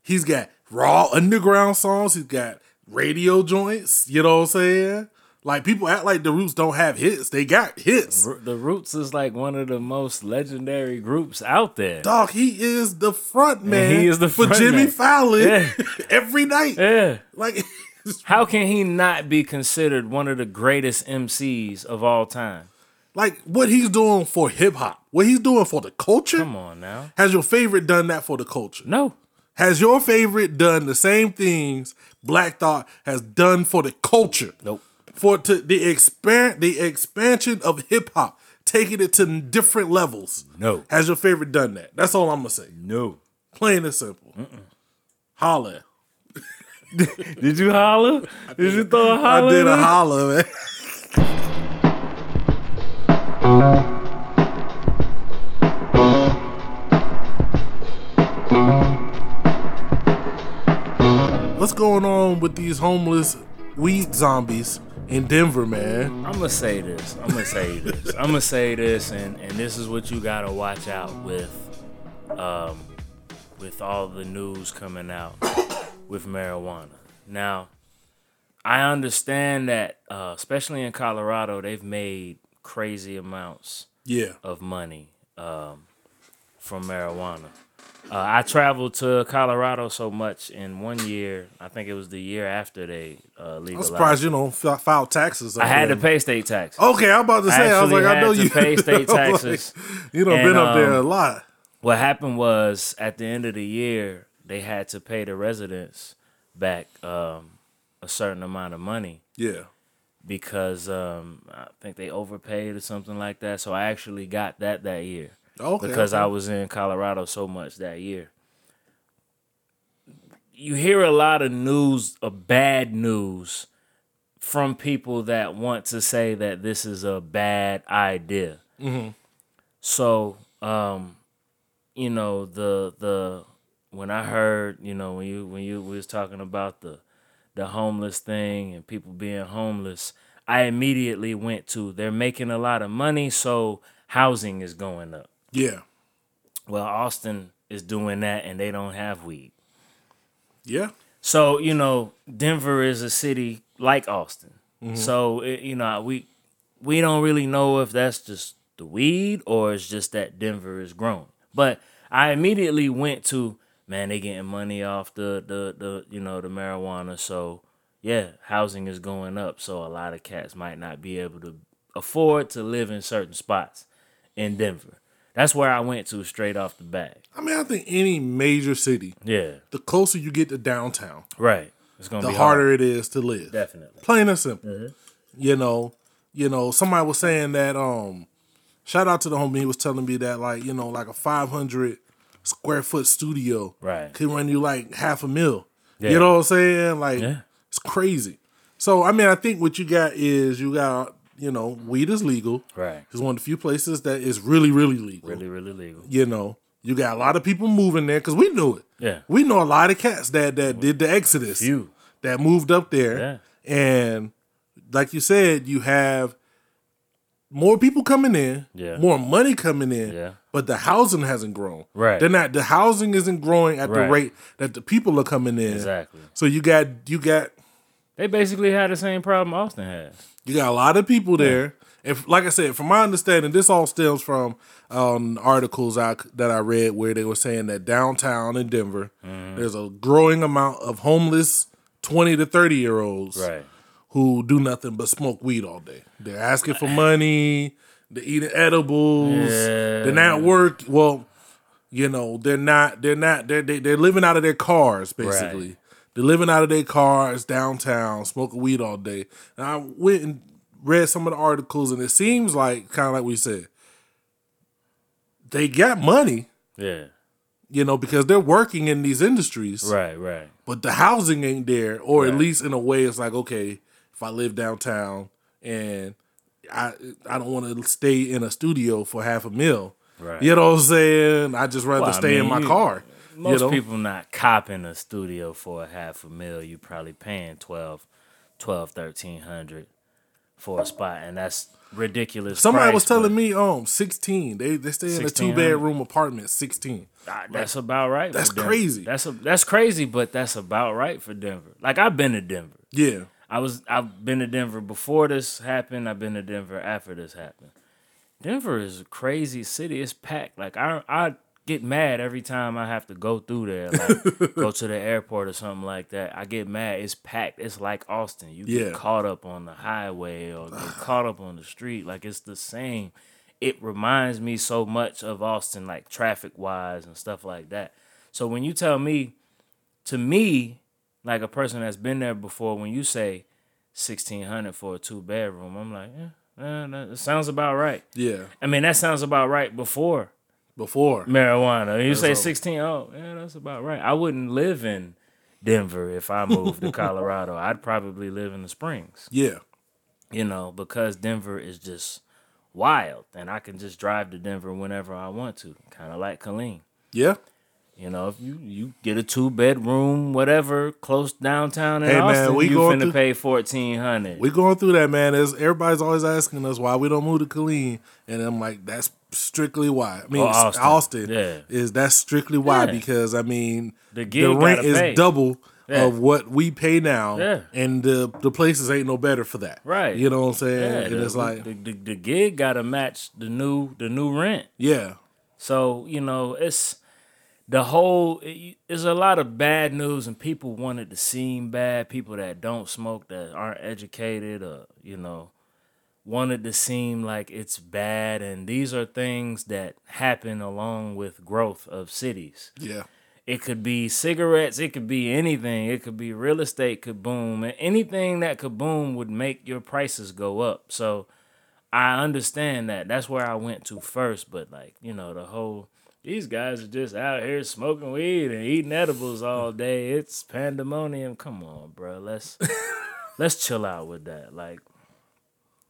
He's got raw underground songs. He's got radio joints. You know what I'm saying? Like people act like the Roots don't have hits. They got hits. The Roots is like one of the most legendary groups out there. Dog, he is the front man. he is the for Jimmy man. Fallon Yeah. every night. Yeah. Like How can he not be considered one of the greatest MCs of all time? like what he's doing for hip hop, what he's doing for the culture. Come on now. Has your favorite done that for the culture? No. Has your favorite done the same things Black Thought has done for the culture? Nope. For to the expand the expansion of hip hop, taking it to different levels. No. Has your favorite done that? That's all I'm gonna say. No. Plain and simple. Holla. Did you holler? Did you throw a holler? I did a holla, man. What's going on with these homeless weed zombies in Denver, man? I'm gonna say this. I'm gonna say this. I'm gonna say this, and and this is what you gotta watch out with, um, with all the news coming out with marijuana. Now, I understand that, uh, especially in Colorado, they've made crazy amounts Yeah. of money um, from marijuana. Uh, I traveled to Colorado so much in one year. I think it was the year after they uh, I'm legalized. surprised you don't fi- file taxes. I had to pay state taxes. Okay, I'm about to say. I, was actually like, I know you pay state I'm like, taxes. you don't been up there a um, lot. What happened was at the end of the year, they had to pay the residents back um, a certain amount of money Yeah. because um, I think they overpaid or something like that. So I actually got that that year Okay. because okay. I was in Colorado so much that year. You hear a lot of news, of bad news, from people that want to say that this is a bad idea. So, um, you know, the the when I heard, you know, when you when you was talking about the the homeless thing and people being homeless, I immediately went to they're making a lot of money, so housing is going up. Yeah. Well, Austin is doing that and they don't have weed. Yeah. So, you know, Denver is a city like Austin. Mm-hmm. So, it, you know, we we don't really know if that's just the weed or it's just that Denver is growing. But I immediately went to, man, they getting money off the the the you know, the marijuana. So, yeah, housing is going up. So, a lot of cats might not be able to afford to live in certain spots in Denver. That's where I went to straight off the bat. I mean, I think any major city, Yeah, the closer you get to downtown, right. It's gonna the be harder hard. it is to live. Definitely. Plain and simple. Mm-hmm. You know, you know, somebody was saying that um shout out to the homie, he was telling me that like, you know, like a 500 square foot studio Right. could run you like half a mil. Yeah. You know what I'm saying? Like Yeah. it's crazy. So, I mean, I think what you got is you got, you know, weed is legal. Right. It's one of the few places that is really really legal. Really, really legal. You know, you got a lot of people moving there cuz we knew it. Yeah. We know a lot of cats that that did the exodus Few. that moved up there. Yeah. And like you said, you have more people coming in, Yeah. more money coming in, Yeah. but the housing hasn't grown. Right. They're not the housing isn't growing at the rate that the people are coming in. Exactly. So you got you got They basically had the same problem Austin has. You got a lot of people there. and like I said, from my understanding, this all stems from um, articles I, that I read where they were saying that downtown in Denver, Mm-hmm. there's a growing amount of homeless twenty to thirty year olds Right. who do nothing but smoke weed all day. They're asking for money. They're eating edibles. Yeah. They're not work. Well, you know, they're not. They're not. They're they, they're living out of their cars basically. Right. They're living out of their cars downtown, smoking weed all day. And I went and read some of the articles, and it seems like kind of like we said, they got money. Yeah. You know, because they're working in these industries Right, right. but the housing ain't there, or at least in a way, it's like okay, if I live downtown and I I don't want to stay in a studio for half a mil, Right. you know what I'm saying? I just rather Well, I stay in my car. Most you know? people not copping a studio for a half a mil. You probably paying 12, 12 1300 for a spot, and that's ridiculous. Somebody price, was telling me, um, sixteen. They they stay in a two bedroom apartment, sixteen. ah, that's about right. That's crazy. That's a, that's crazy, but that's about right for Denver. Like I've been to Denver. Yeah, I was I've been to Denver before this happened. I've been to Denver after this happened. Denver is a crazy city. It's packed. Like I I get mad every time I have to go through there, like go to the airport or something like that. I get mad. It's packed. It's like Austin. You Yeah. get caught up on the highway or get caught up on the street. Like it's the same. It reminds me so much of Austin, like traffic wise and stuff like that. So when you tell me, to me, like a person that's been there before, when you say sixteen hundred for a two bedroom, I'm like, yeah, eh, that that sounds about right. yeah. I mean, that sounds about right before Before, marijuana. You say. 16, oh, yeah, that's about right. I wouldn't live in Denver if I moved to Colorado. I'd probably live in the Springs, yeah, you know, because Denver is just wild and I can just drive to Denver whenever I want to, kind of like Killeen. yeah. You know, if you, you get a two bedroom, whatever, close downtown in Hey, man, Austin, we you going finna through- pay fourteen hundred. We going through that, man. As everybody's always asking us why we don't move to Killeen, and I'm like, that's strictly why. I mean, Oh, Austin, Austin. Yeah. is that's strictly why Yeah. because I mean, The the, rent is pay. double Yeah. of what we pay now, Yeah. and the the places ain't no better for that, Right. You know what I'm saying? Yeah, and the, it's like, the, the, the gig gotta match the new the new rent. yeah, So, you know, it's the whole there's a lot of bad news and people want it to seem bad. People that don't smoke that aren't educated or you know wanted to seem like it's bad. And these are things that happen along with growth of cities. Yeah. it could be cigarettes it could be anything. It could be real estate could boom. And anything that could boom would make your prices go up. So i understand that. That's where i went to first. But like you know the whole these guys are just out here smoking weed and eating edibles all day. It's pandemonium. Come on bro. Let's let's chill out with that. Like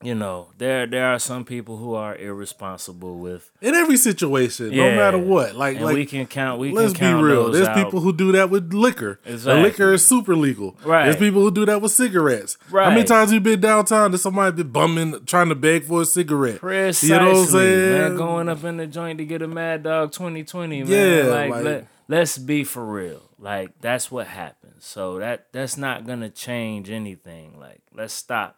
you know there there are some people who are irresponsible with In every situation, yeah. no matter what. Like and like we can count we let's can be count real. There's out. people who do that with liquor. The Exactly. liquor is super legal. Right. There's people who do that with cigarettes. Right. How many times you been downtown that somebody been bumming trying to beg for a cigarette? Precisely, You know what I'm saying? man. Going up in the joint to get a Mad Dog 2020, man. Yeah, like, like- let, let's be for real. Like that's what happens. So that that's not gonna change anything. Like let's stop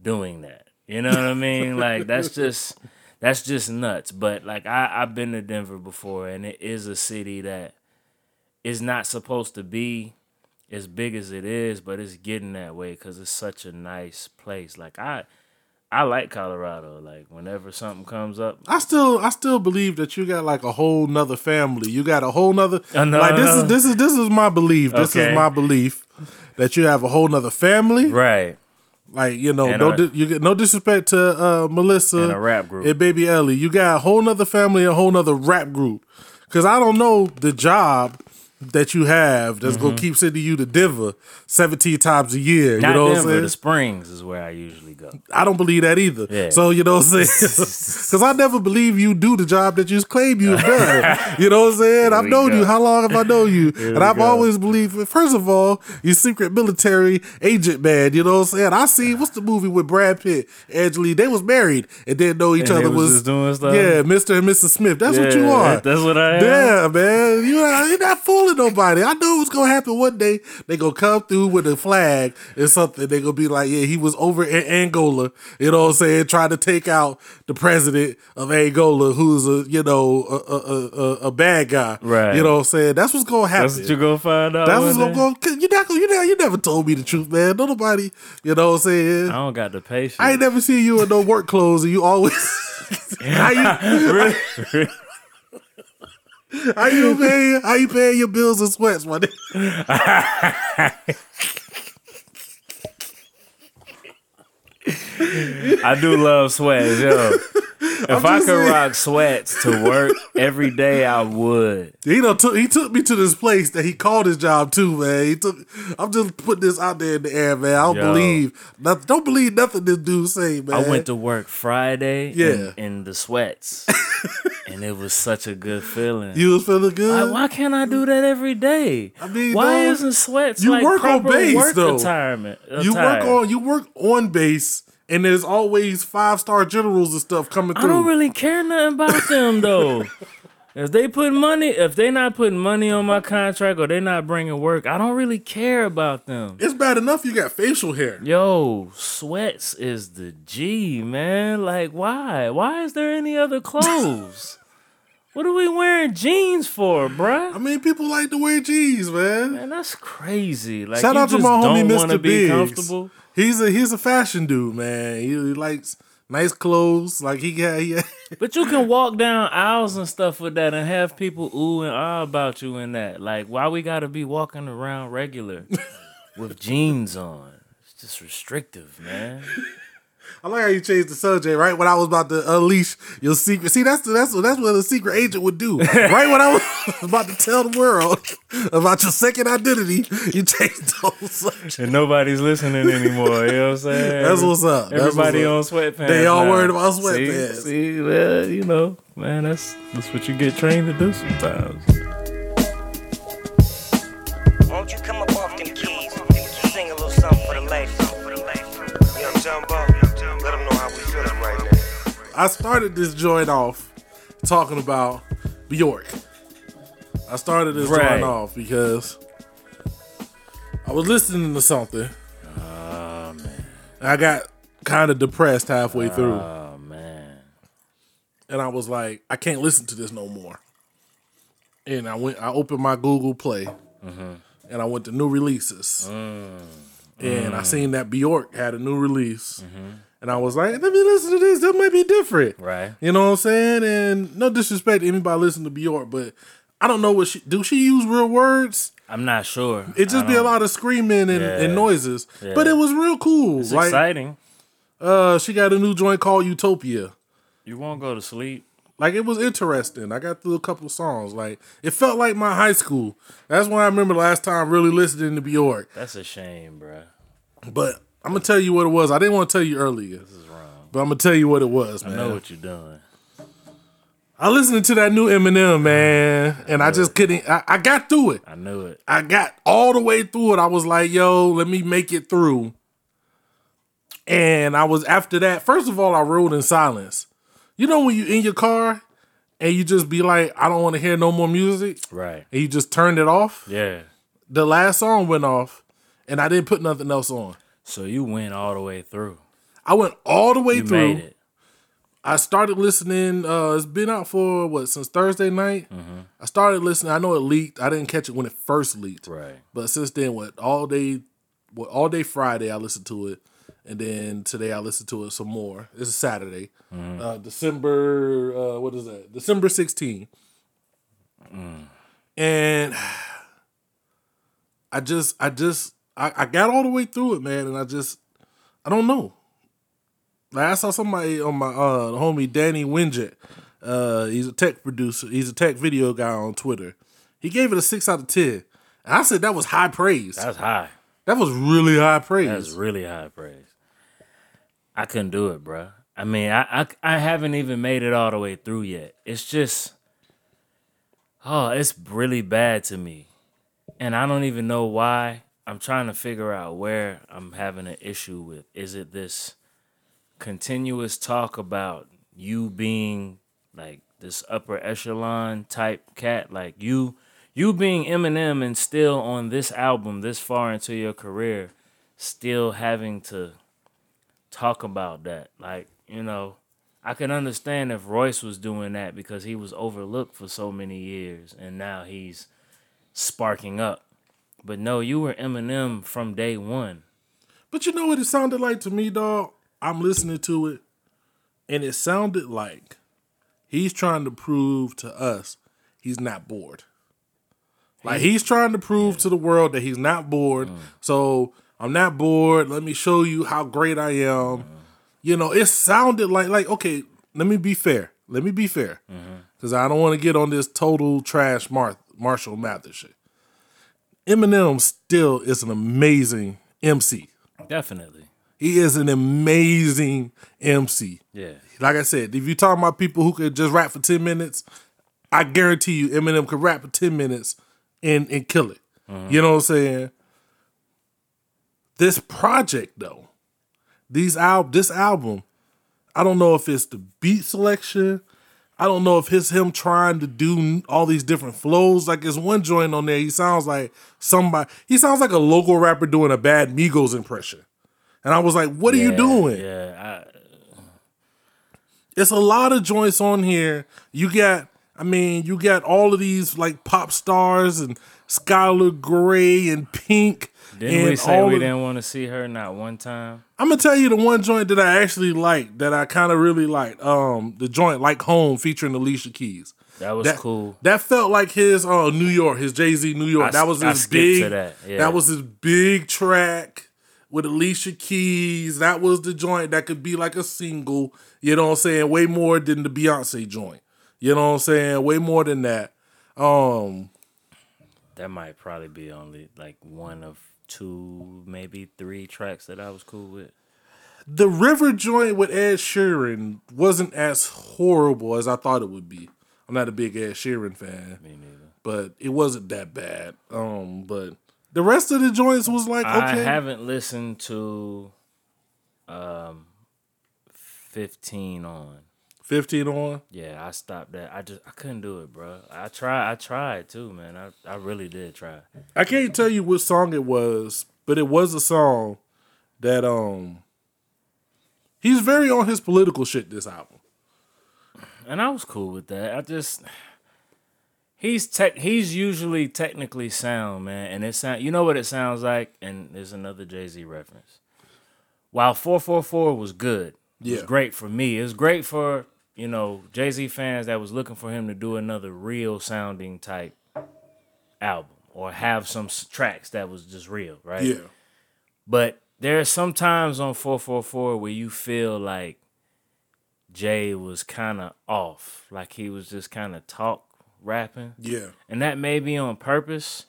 doing that. You know what I mean? Like that's just that's just nuts. But like I I've been to Denver before, and it is a city that is not supposed to be as big as it is, but it's getting that way because it's such a nice place. Like I, I like Colorado. Like whenever something comes up, I still I still believe that you got like a whole nother family. You got a whole nother Uh, no, like this is this is this is my belief. This Okay. is my belief that you have a whole nother family. right? Like you know, And no, a- you get no disrespect to uh, Melissa And rap group. and Baby Ellie. You got a whole nother family, a whole nother rap group. Because I don't know the job that you have that's gonna keep sending you to Denver seventeen times a year. Mm-hmm. Not you know what I'm Denver. saying? The Springs is where I usually go. I don't believe that either. Yeah. So you know what I'm saying? Because I never believe you do the job that you claim you've done. you know what I'm saying? I've known go. you. How long have I known you? and I've go. always believed. First of all, you secret military agent man. You know what I'm saying? I see. What's the movie with Brad Pitt, Angela? They was married and didn't know each And other. was Was, doing stuff? Yeah, Mr. and Mrs. Smith. That's what you are. That's what I am. Yeah, man. You are, you're not fooling nobody. I knew it was gonna happen one day. They gonna come through with a flag or something. They gonna be like, yeah, he was over in Angola. You know what I'm saying? Trying to take out the president of Angola, who's a you know a a, a, a- bad guy. Right. You know what I'm saying? That's what's gonna happen. That's what you gonna find out. That's what's gonna go. You're not gonna. You know, you never told me the truth, man. No nobody. You know what I'm saying? I don't got the patience. I ain't never seen you in no work clothes, and you always. how you Really? how you paying how you paying your bills and sweats, my nigga? I do love sweats, yo. If I could saying. rock sweats to work every day, I would. He know took he took me to this place that he called his job too, man. He took. I'm just putting this out there in the air, man. I don't Yo. believe nothing. Don't believe nothing this dude say, man. I went to work Friday Yeah. in, in the sweats, and it was such a good feeling. You was feeling good. Like, why can't I do that every day? I mean, why isn't sweats you like work on base, work though. retirement? you work on you work on base, and there's always five star generals and stuff coming through. I don't really care nothing about them though. If they put money, if they not putting money on my contract or they not bringing work, I don't really care about them. it's bad enough you got facial hair. Yo, sweats is the G, man. Like, why? Why is there any other clothes? What are we wearing jeans for, bruh? I mean, people like to wear jeans, man. Man, that's crazy. Like, Shout you out to my homie Mr. be Biggs. comfortable. He's a he's a fashion dude, man. He, he likes nice clothes. Like he got he, But you can walk down aisles and stuff with that and have people ooh and ah about you in that. Like, why we gotta be walking around regular with jeans on? It's just restrictive, man. I like how you changed the subject right when I was about to unleash your secret. See, that's that's that's what a secret agent would do. right when I was about to tell the world about your second identity, you changed the whole subject. And nobody's listening anymore. You know what I'm saying? That's what's up. That's Everybody what's on sweatpants. They all now. worried about See? sweatpants. See, well, you know, man, that's that's what you get trained to do sometimes. I started this joint off talking about Bjork. I started this Right. joint off because I was listening to something. Oh man. I got kind of depressed halfway through. Oh man. and I was like, I can't listen to this no more. and I went. I opened my Google Play, Mm-hmm. and I went to new releases, Mm. and I seen that Bjork had a new release, Mm-hmm. And I was like, let me listen to this. That might be different, Right. You know what I'm saying? And no disrespect to anybody listening to Bjork, but I don't know what she do. She use real words? I'm not sure. It just be a lot of screaming and, Yeah. and noises, but it was real cool. It's like, exciting. uh, she got a new joint called Utopia. You won't go to sleep. Like it was interesting. I got through a couple of songs. Like it felt like my high school. That's when I remember last time really listening to Bjork. That's a shame, bruh. But I'm gonna tell you what it was. I didn't want to tell you earlier. This is wrong. But I'm gonna tell you what it was, man. I know what you're doing. I listened to that new Eminem, man, and I just couldn't. I, I got through it. I knew it. I got all the way through it. I was like, yo, let me make it through. And I was after that. First of all, I rode in silence. You know when you in your car and you just be like, I don't want to hear no more music, Right. and you just turned it off. Yeah. The last song went off, and I didn't put nothing else on. So you went all the way through. I went all the way You through. made it. I started listening. Uh, it's been out for what since Thursday night. Mm-hmm. I started listening. I know it leaked. I didn't catch it when it first leaked. Right. But since then, what all day, what all day Friday, I listened to it, and then today I listened to it some more. It's a Saturday, uh, December. Uh, what is that? December 16. And I just, I just, I, I got all the way through it, man, and I just, I don't know. Like I saw somebody on my uh the homie Danny Winget. Uh, he's a tech producer. He's a tech video guy on Twitter. He gave it a six out of ten. And I said that was high praise. That's high. That was really high praise. That's really high praise. I couldn't do it, bruh. I mean, I, I I haven't even made it all the way through yet. It's just, oh, it's really bad to me, and I don't even know why. I'm trying to figure out where I'm having an issue with. Is it this continuous talk about you being like this upper echelon type cat, like you you being Eminem and still on this album this far into your career, still having to talk about that. Like, you know, I can understand if Royce was doing that because he was overlooked for so many years and now he's sparking up. But no, you were Eminem from day one. But you know what it sounded like to me, dog? I'm listening to it, and it sounded like he's trying to prove to us he's not bored. Like he's trying to prove to the world that he's not bored. Mm. So I'm not bored. Let me show you how great I am. Mm. You know, it sounded like like okay. Let me be fair. Let me be fair, mm-hmm. because I don't want to get on this total trash Mar- Marshall Mathers shit. Eminem still is an amazing MC. Definitely. He is an amazing MC. Yeah. Like I said, if you're talking about people who could just rap for 10 minutes, I guarantee you Eminem could rap for 10 minutes and, and kill it. Uh-huh. You know what I'm saying? This project though, these al- this album, I don't know if it's the beat selection. I don't know if it's him trying to do all these different flows. Like there's one joint on there, he sounds like somebody he sounds like a local rapper doing a bad Migos impression. And I was like, what are you doing? Yeah. I, It's a lot of joints on here. You got, I mean, you got all of these like pop stars and Skylar Grey and Pink. Didn't and we say we of- didn't want to see her not one time? I'm gonna tell you the one joint that I actually liked that I kind of really liked. Um, the joint like Home featuring Alicia Keys. That was That cool. That felt like his uh New York, his Jay Z New York. I that was his big. to that, yeah. was his big track with Alicia Keys. That was the joint that could be like a single. You know what I'm saying? Way more than the Beyonce joint. You know what I'm saying? Way more than that. Um, That might probably be only like one of two, maybe three tracks that I was cool with. the River joint with Ed Sheeran wasn't as horrible as I thought it would be. I'm not a big Ed Sheeran fan, Me neither. but it wasn't that bad. Um, but the rest of the joints was like okay. I haven't listened to um 15 on. 15 on. Yeah, I stopped that. I just I couldn't do it, bro. I tried. I tried too, man. I I really did try. I can't tell you what song it was, but it was a song that um he's very on his political shit this album. And I was cool with that. I just He's tech. He's usually technically sound, man, and it sound. You know what it sounds like, and there's another Jay Z reference. While four four four was good, it was Yeah. great for me. It was great for you know Jay Z fans that was looking for him to do another real sounding type album or have some tracks that was just real, right? Yeah. But there are some times on 444 where you feel like Jay was kind of off, like he was just kind of talk rapping. Yeah. And that may be on purpose,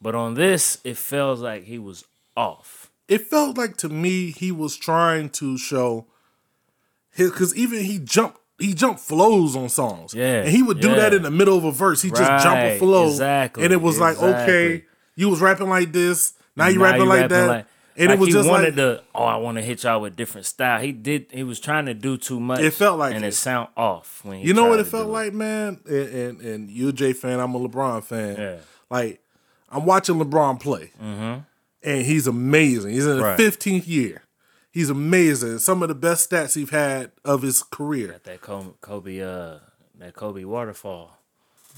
but on this, it feels like he was off. It felt like to me he was trying to show his because even he jumped he jumped flows on songs. Yeah, And he would do yeah. that in the middle of a verse. He just jump a flow. exactly, And it was like, okay, you was rapping like this. Now you Now rapping you like rapping that. like- and like it was he just wanted like to, oh, I want to hit y'all with different style. He did. He was trying to do too much. It felt like and it. it sound off when he You know what it felt like, man? And, and and you a J fan, I'm a LeBron fan. Yeah. Like I'm watching LeBron play, mm-hmm. and he's amazing. He's in the Right. 15th year. He's amazing. Some of the best stats he's had of his career. That Kobe, uh, that Kobe waterfall.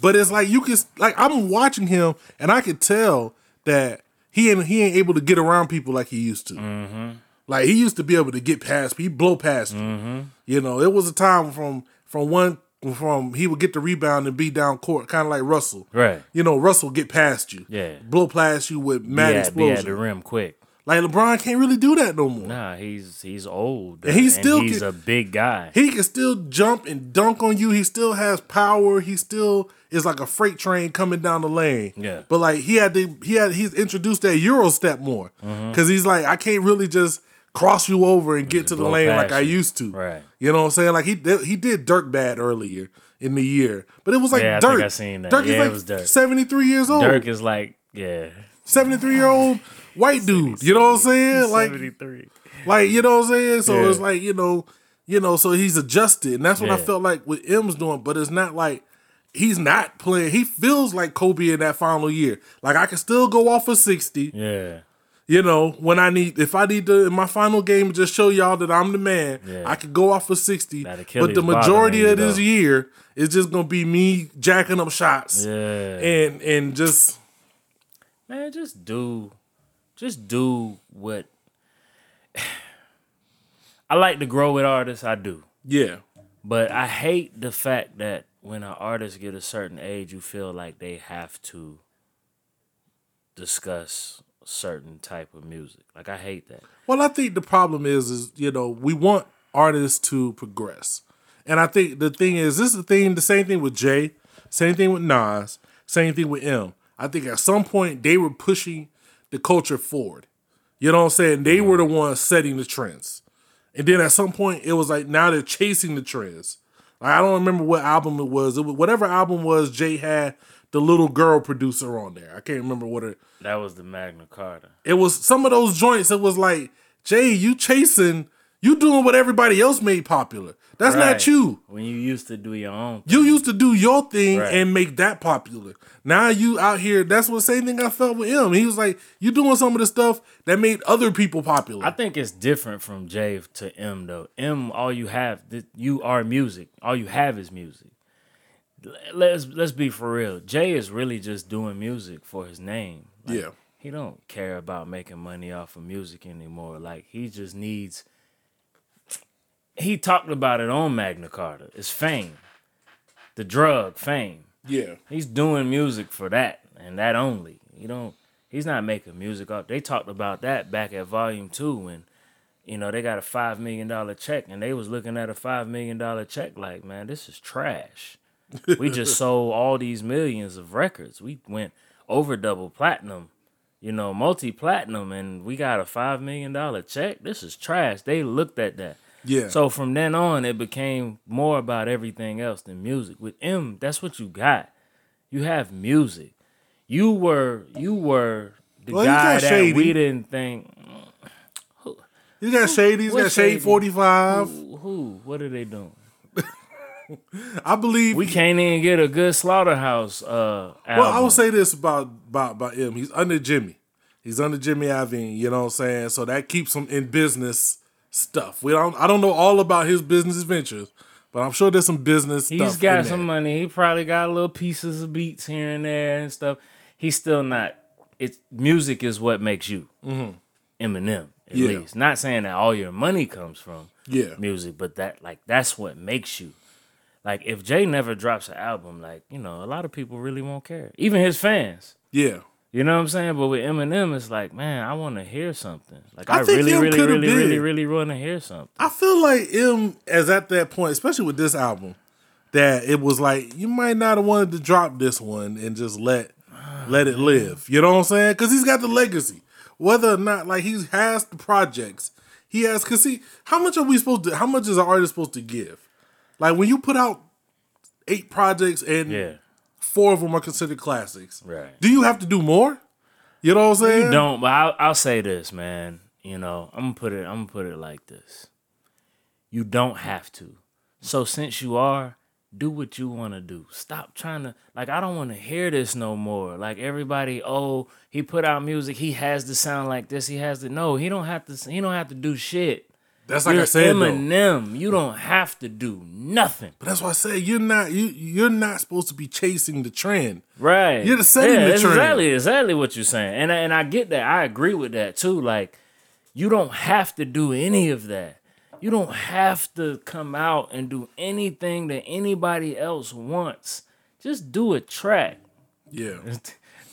But it's like you can like I'm watching him, and I could tell that he ain't he ain't able to get around people like he used to. Mm-hmm. Like he used to be able to get past, he blow past you. Mm-hmm. You know, it was a time from from one from he would get the rebound and be down court, kind of like Russell. Right. You know, Russell get past you. Yeah. Blow past you with mad be explosion. at the rim quick. Like LeBron can't really do that no more. Nah, he's he's old. And he still he's can- a big guy. He can still jump and dunk on you. He still has power. He still is like a freight train coming down the lane. Yeah. But like he had to, he had he's introduced that Euro step more Mm-hmm. because he's like I can't really just cross you over and get to the lane like past I used to. Right. You know what I'm saying? Like he did, he did Dirk bad earlier in the year, but it was like Yeah, I Dirk. think I seen that. Dirk Yeah, is like was Dirk. 73 years old. Dirk is like yeah, 73 year old white dude. You know what I'm saying? Like seventy three. like, you know what I'm saying? So Yeah. it's like, you know, you know, so he's adjusted. And that's what I felt like what M's doing, but it's not like he's not playing. He feels like Kobe in that final year. Like I can still go off of 60, Yeah, you know, when I need if I need to in my final game just show y'all that I'm the man, Yeah. I could go off of 60. But the majority of this though. year is just gonna be me jacking up shots yeah. and and just Man, just do, just do what. I like to grow with artists. I do. yeah. But I hate the fact that when an artist get a certain age, you feel like they have to discuss certain type of music. Like I hate that. Well, I think the problem is, is you know, we want artists to progress, and I think the thing is, this is the thing, the same thing with Jay, same thing with Nas, same thing with M. I think at some point they were pushing the culture forward. You know what I'm saying? They were the ones setting the trends, and then at some point it was like now they're chasing the trends. Like, I don't remember what album it was. It was whatever album was. Jay had the little girl producer on there. I can't remember what it. That was the Magna Carta. It was some of those joints. It was like, Jay, you chasing, you doing what everybody else made popular. That's Right. not you. When you used to do your own. You used to do your thing Right. and make that popular. Now you out here. That's what same thing I felt with him. He was like, you doing some of the stuff that made other people popular. I think it's different from J to M though. M, all you have, you are music. All you have is music. Let's let's be for real. Jay is really just doing music for his name. Like, Yeah. he don't care about making money off of music anymore. Like he just needs. He talked about it on Magna Carta. It's fame, the drug fame. yeah, He's doing music for that and that only. You don't. He's not making music up. They talked about that back at Volume Two when, you know, they got a five million dollar check and they was looking at a five million dollar check like, man, this is trash. we just sold all these millions of records. We went over double platinum, you know, multi platinum, and we got a five million dollar check. This is trash. They looked at that. Yeah. So from then on, it became more about everything else than music. With M, that's what you got. You have music. You were you were the Well, guy that Shady. we didn't think. he's got shady. He's got Shady? forty five. Who, who? What are they doing? I believe. We can't even get a good slaughterhouse. Uh, well, I will say this about about about him. He's under Jimmy. He's under Jimmy Iovine. You know what I'm saying? So that keeps him in business stuff. We don't. I don't know all about his business ventures, but I'm sure there's some business. He's got some money. He probably got little pieces of beats here and there and stuff. He's still not. It's music is what makes you Eminem at Mm-hmm. Yeah. least. Not saying that all your money comes from Yeah. music, but that like that's what makes you. Like if Jay never drops an album, like you know, a lot of people really won't care. Even his fans. Yeah. You know what I'm saying? But with Eminem, it's like, man, I want to hear something. Like I I, think really, really, really, really, been. really want to hear something. I feel like M as at that point, especially with this album, that it was like you might not have wanted to drop this one and just let let it live. You know what I'm saying? Because he's got the legacy. Whether or not like he has the projects, he has. Cause see, how much are we supposed to? How much is an artist supposed to give? Like when you put out eight projects and Yeah, four of them are considered classics, right. do you have to do more? You know what I'm saying? You don't, but I'll, I'll say this, man. You know, I'm gonna put it. I'm gonna put it like this. You don't have to. So since you are, do what you want to do. Stop trying to like. I don't want to hear this no more. Like everybody, oh, he put out music. He has to sound like this. He has to. No, he don't have to. He don't have to do shit. That's like You're I said. Though. Eminem. You don't have to do nothing. But that's why I say you're not you you're not supposed to be chasing the trend. Right. You're setting yeah, the trend. Exactly, exactly what you're saying. And I- and I get that. I agree with that too. Like, you don't have to do any of that. You don't have to come out and do anything that anybody else wants. Just do a track. Yeah.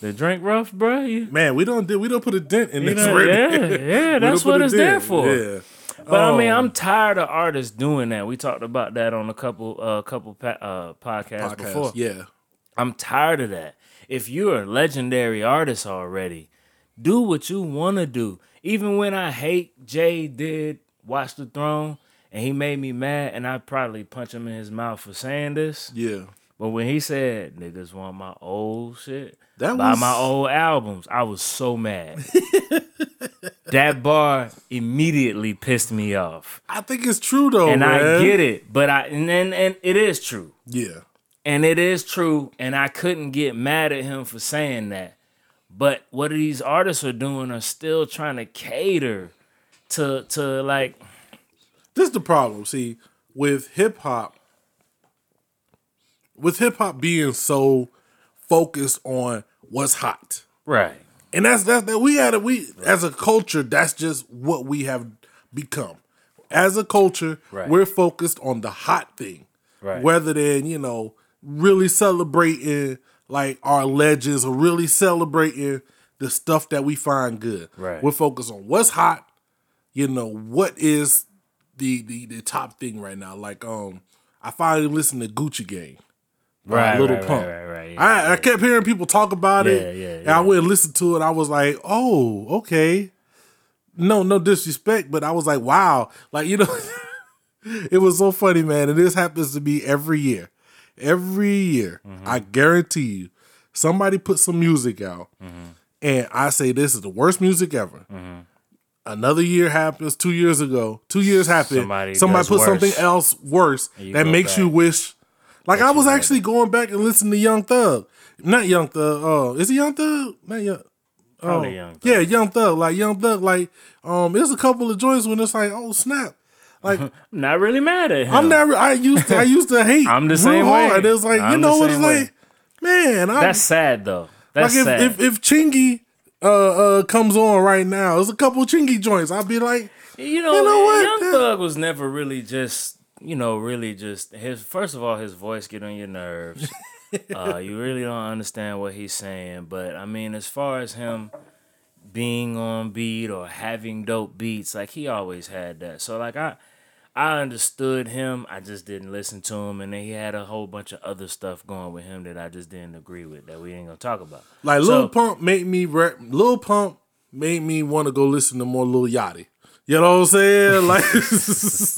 The drink rough, bro. You, Man, we don't do we don't put a dent in this know, yeah, yeah, that's what it's there for. Yeah. But I mean, Um, I'm tired of artists doing that. We talked about that on a couple, uh, couple pa- uh, podcasts podcast. before. Yeah. I'm tired of that. If you're a legendary artist already, do what you want to do. Even when I hate Jay did Watch the Throne and he made me mad, and I probably punch him in his mouth for saying this. Yeah. But when he said niggas want my old shit, That buy was my old albums, I was so mad. that bar immediately pissed me off, I think it's true though. and I get it. But I and and, and it is true. Yeah. And it is true, and I couldn't get mad at him for saying that. But what these artists are doing are still trying to cater to to like This is the problem. See, with hip hop, with hip hop being so focused on what's hot. right. And that's that's that we had a we as a culture, that's just what we have become. As a culture, Right. we're focused on the hot thing. Right. Rather than, you know, really celebrating like our legends or really celebrating the stuff that we find good. Right. We're focused on what's hot, you know, what is the the, the top thing right now. Like um I finally listened to Gucci Gang. Right, Little right, Pump. right, right, yeah, I, I kept hearing people talk about Yeah, it. yeah, And I went and listened to it. I was like, oh, okay. No, no disrespect, but I was like, wow. Like, you know, it was so funny, man. And this happens to me every year. Every year. Mm-hmm. I guarantee you, somebody put some music out. Mm-hmm. And I say, this is the worst music ever. Another year happens, two years ago. Two years happened. Somebody Somebody, put worse. something else worse that makes you wish. Like I was you actually going back and listening to Young Thug. Not Young Thug. Oh, is he Young Thug? Not Young. Oh, Young yeah, Young Thug. Like Young Thug. Like um, there's a couple of joints when it's like, oh snap. Like Not really mad at him. I'm not. never. I used to. I used to hate. I'm the same way. hard. It was like you I'm know the what it's way. like, man. I, That's sad though. That's like if, sad. if if Chingy uh uh comes on right now, there's a couple Chingy joints. I'd be like, you know, you know what? Young That- Thug was never really just, you know, really just his. First of all, his voice get on your nerves. uh, you really don't understand what he's saying. But I mean, as far as him being on beat or having dope beats, like he always had that. So like I. I understood him. I just didn't listen to him, and then he had a whole bunch of other stuff going with him that I just didn't agree with that we ain't gonna talk about. like So- Lil Pump made me. Re- Lil Pump made me want to go listen to more Lil Yachty. You know what I'm saying? Like,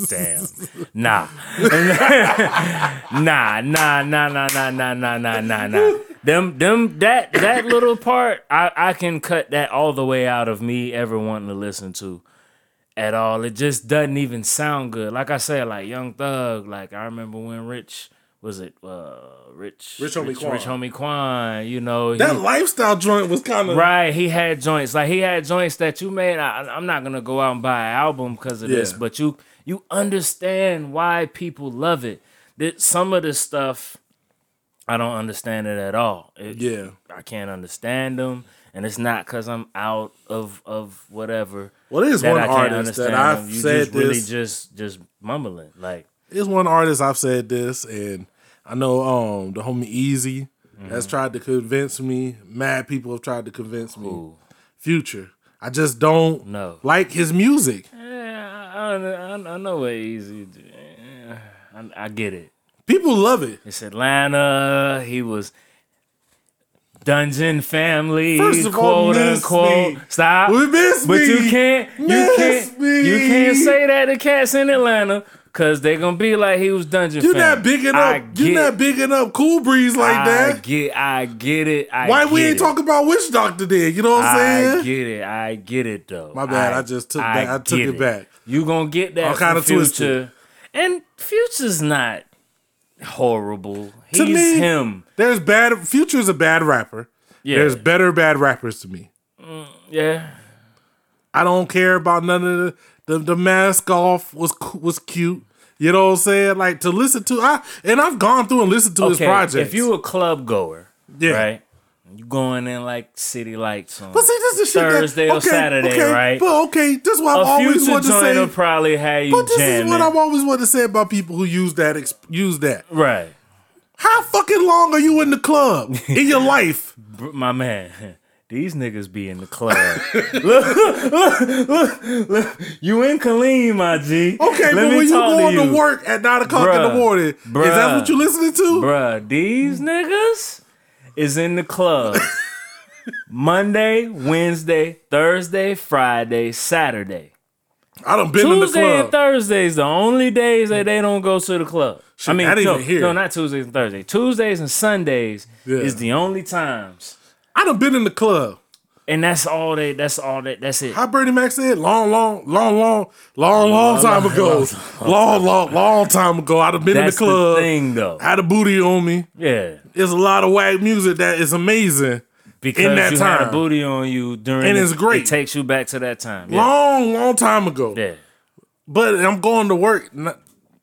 Damn. Nah. nah, nah, nah, nah, nah, nah, nah, nah, nah, nah. Them them that that little part, I, I can cut that all the way out of me ever wanting to listen to at all. It just doesn't even sound good. Like I said, like Young Thug, like I remember when Rich was it uh Rich Rich Homie Quan. Rich Homie Quan, you know. he- that lifestyle joint was kind of Right, he had joints like he had joints that you made. I, I'm not gonna go out and buy an album because of this, but you you understand why people love it. That some of this stuff, I don't understand it at all. It- Yeah. I can't understand them, and it's not because I'm out of of whatever. Well, there's one I artist that I've. You said just really just just mumbling like. There's one artist I've said this, and I know um the homie Easy Mm-hmm. has tried to convince me. Mad people have tried to convince me. Ooh. Future. I just don't No. like his music. Yeah, I, I, I know what easy. I, I get it. People love it. It's Atlanta. He was Dungeon Family, First of all, quote miss unquote. me. Stop. We miss but me. you can't. You Miss can't. me. You can't say that to cats in Atlanta because they gonna be like he was Dungeon You're not bigging I up. You're not bigging up Cool Breeze like I that. get. I get it. I Why we ain't it. talking about Witch Doctor then? You know what I'm saying? I get it. I get it though. My bad, I just took back- I took get it back. You gonna get that kinda from twisted. Future, and Future's not horrible. He's To me, him. There's bad. Future's a bad rapper. Yeah. There's better bad rappers to me. Mm, yeah. I don't care about none of the the, the mask off was was cute. You know what I'm saying? Like to listen to I and I've gone through and listened to his Okay. projects. If you a club goer, Yeah. right? You going in like city lights on but see, this is shit that- Thursday or Saturday, okay, right? But okay, this is what I've always wanted to say. probably have you But this jamming. is what I've always wanted to say about people who use that use that. right. How fucking long are you in the club in your life? My man. These niggas be in the club. look, look, look, look. You in Killeen, my G. Okay, Let but when you going to, you. work at nine o'clock in the morning, is that what you listening to? Bruh, these niggas is in the club. Monday, Wednesday, Thursday, Friday, Saturday. I done been in the Tuesday club. and Thursdays the only days that they don't go to the club. Shit, I mean, not no, no, not Tuesdays and Thursdays. Tuesdays and Sundays Yeah. is the only times, I done been in the club. and that's all they. That's all that. That's it. How Bernie Mac said, long, long, long, long, long, long time ago. Long, long, long time ago. I'd have been That's in the club. the thing, though. Had a booty on me. Yeah, There's a lot of whack music that is amazing. because in that you had a time. booty on you during, And the- it's great. It takes you back to that time. Yeah, Long, long time ago. yeah. But I'm going to work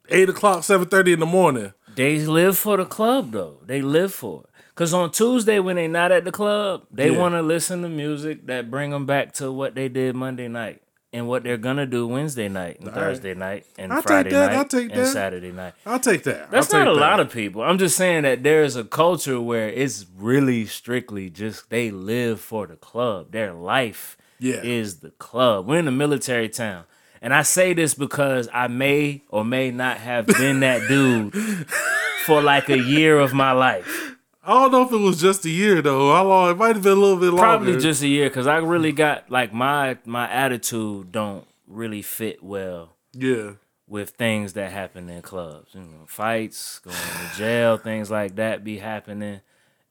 eight o'clock, seven thirty in the morning. They live for the club though. They live for it. Cause on Tuesday when they not at the club, they Yeah. want to listen to music that bring them back to what they did Monday night and what they're gonna do Wednesday night and Thursday night and I'll take Friday that, night I'll take and that. Saturday night. I'll take that. That's I'll not take a that. lot of people. I'm just saying that there's a culture where it's really strictly just they live for the club. Their life Yeah. is the club. We're in a military town. And I say this because I may or may not have been that dude for like a year of my life. I don't know if it was just a year though. How long? It might have been a little bit longer. Probably just a year because I really got like my my attitude don't really fit well yeah. with things that happen in clubs. You know, fights, going to jail, things like that be happening.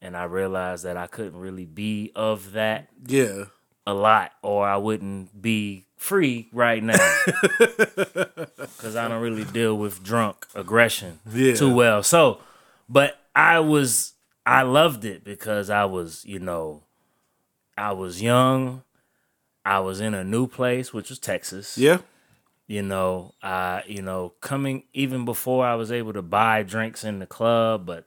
And I realized that I couldn't really be of that Yeah. a lot, or I wouldn't be free right now. Because I don't really deal with drunk aggression Yeah. too well. So, but I was, I loved it because I was, you know, I was young. I was in a new place, which was Texas Yeah. you know, uh, you know, coming even before I was able to buy drinks in the club, but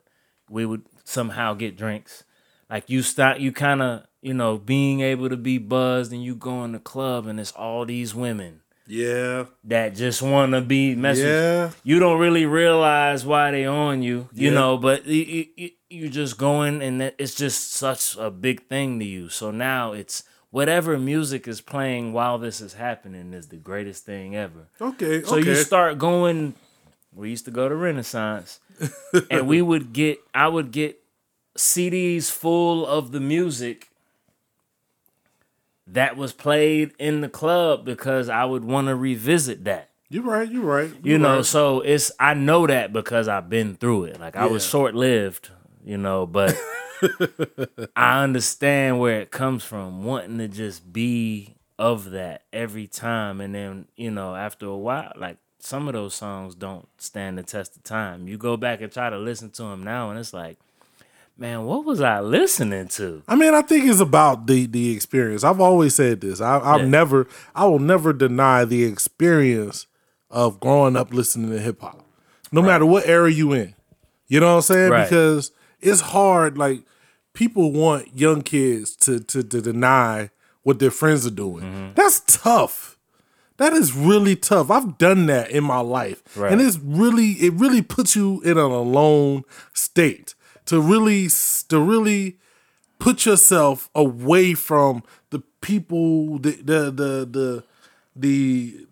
we would somehow get drinks. Like you start, you kind of, you know, being able to be buzzed, and you go in the club, and it's all these women Yeah. that just want to be messaged. Yeah. You don't really realize why they on you, you Yeah. know, but you, you, you just going, and it's just such a big thing to you. So now it's whatever music is playing while this is happening is the greatest thing ever. Okay. So okay. you start going. We used to go to Renaissance, and we would get. I would get CDs full of the music that was played in the club because I would want to revisit that. You're right. You're right. You you're know, right. so it's I know that because I've been through it. Like I was short lived, you know, but I understand where it comes from, wanting to just be of that every time. And then, you know, after a while, like some of those songs don't stand the test of time. You go back and try to listen to them now, and it's like, man, what was I listening to? I mean, I think it's about the the experience. I've always said this. I, I've Yeah. never, I will never deny the experience of growing up listening to hip hop. no matter what era you in. You know what I'm saying? Right. Because it's hard. Like people want young kids to to, to deny what their friends are doing. Mm-hmm. That's tough. That is really tough. I've done that in my life, Right. and it's really it really puts you in an alone state to really to really put yourself away from the people the the the the the,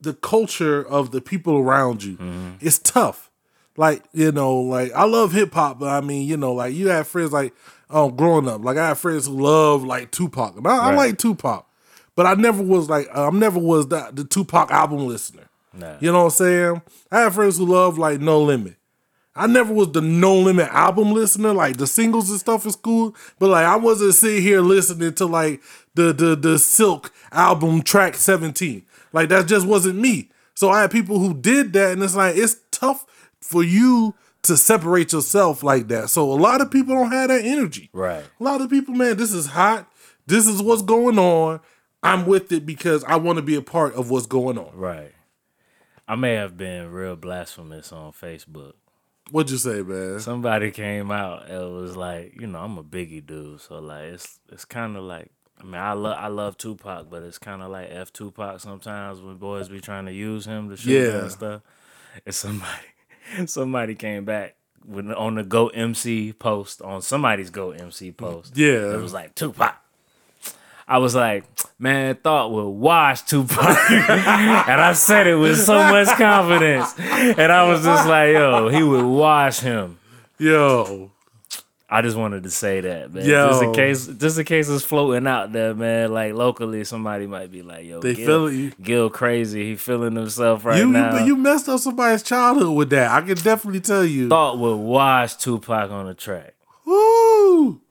the culture of the people around you. It's tough. Like, you know, like I love hip hop, but I mean, you know, like you have friends like um growing up, like I have friends who love like Tupac. And I, I like Tupac. But I never was like I never was that the Tupac album listener. Nah. You know what I'm saying? I have friends who love like No Limit. I never was the No Limit album listener. Like the singles and stuff is cool, but like I wasn't sitting here listening to like the the the Silk album track 17. Like that just wasn't me. So I had people who did that, and it's like it's tough for you to separate yourself like that. So a lot of people don't have that energy. Right. A lot of people, man, this is hot. This is what's going on. I'm with it because I want to be a part of what's going on. Right. I may have been real blasphemous on Facebook. What'd you say, man? Somebody came out and was like, you know, I'm a Biggie dude, so like it's it's kind of like I mean, I love I love Tupac, but it's kind of like F Tupac sometimes when boys be trying to use him to shoot Yeah. and stuff. And somebody somebody came back with on the Go MC post on somebody's Go MC post. Yeah. it was like Tupac. I was like, man, thought would wash Tupac, and I said it with so much confidence, and I was just like, yo, he would wash him. Yo, I just wanted to say that, man. Yo. Just in case, just in case it's floating out there, man. Like locally, somebody might be like, "Yo, They Gil, you. Gil crazy. He feeling himself right you, now." you you messed up somebody's childhood with that. I can definitely tell you. thought would wash Tupac on the track. Woo!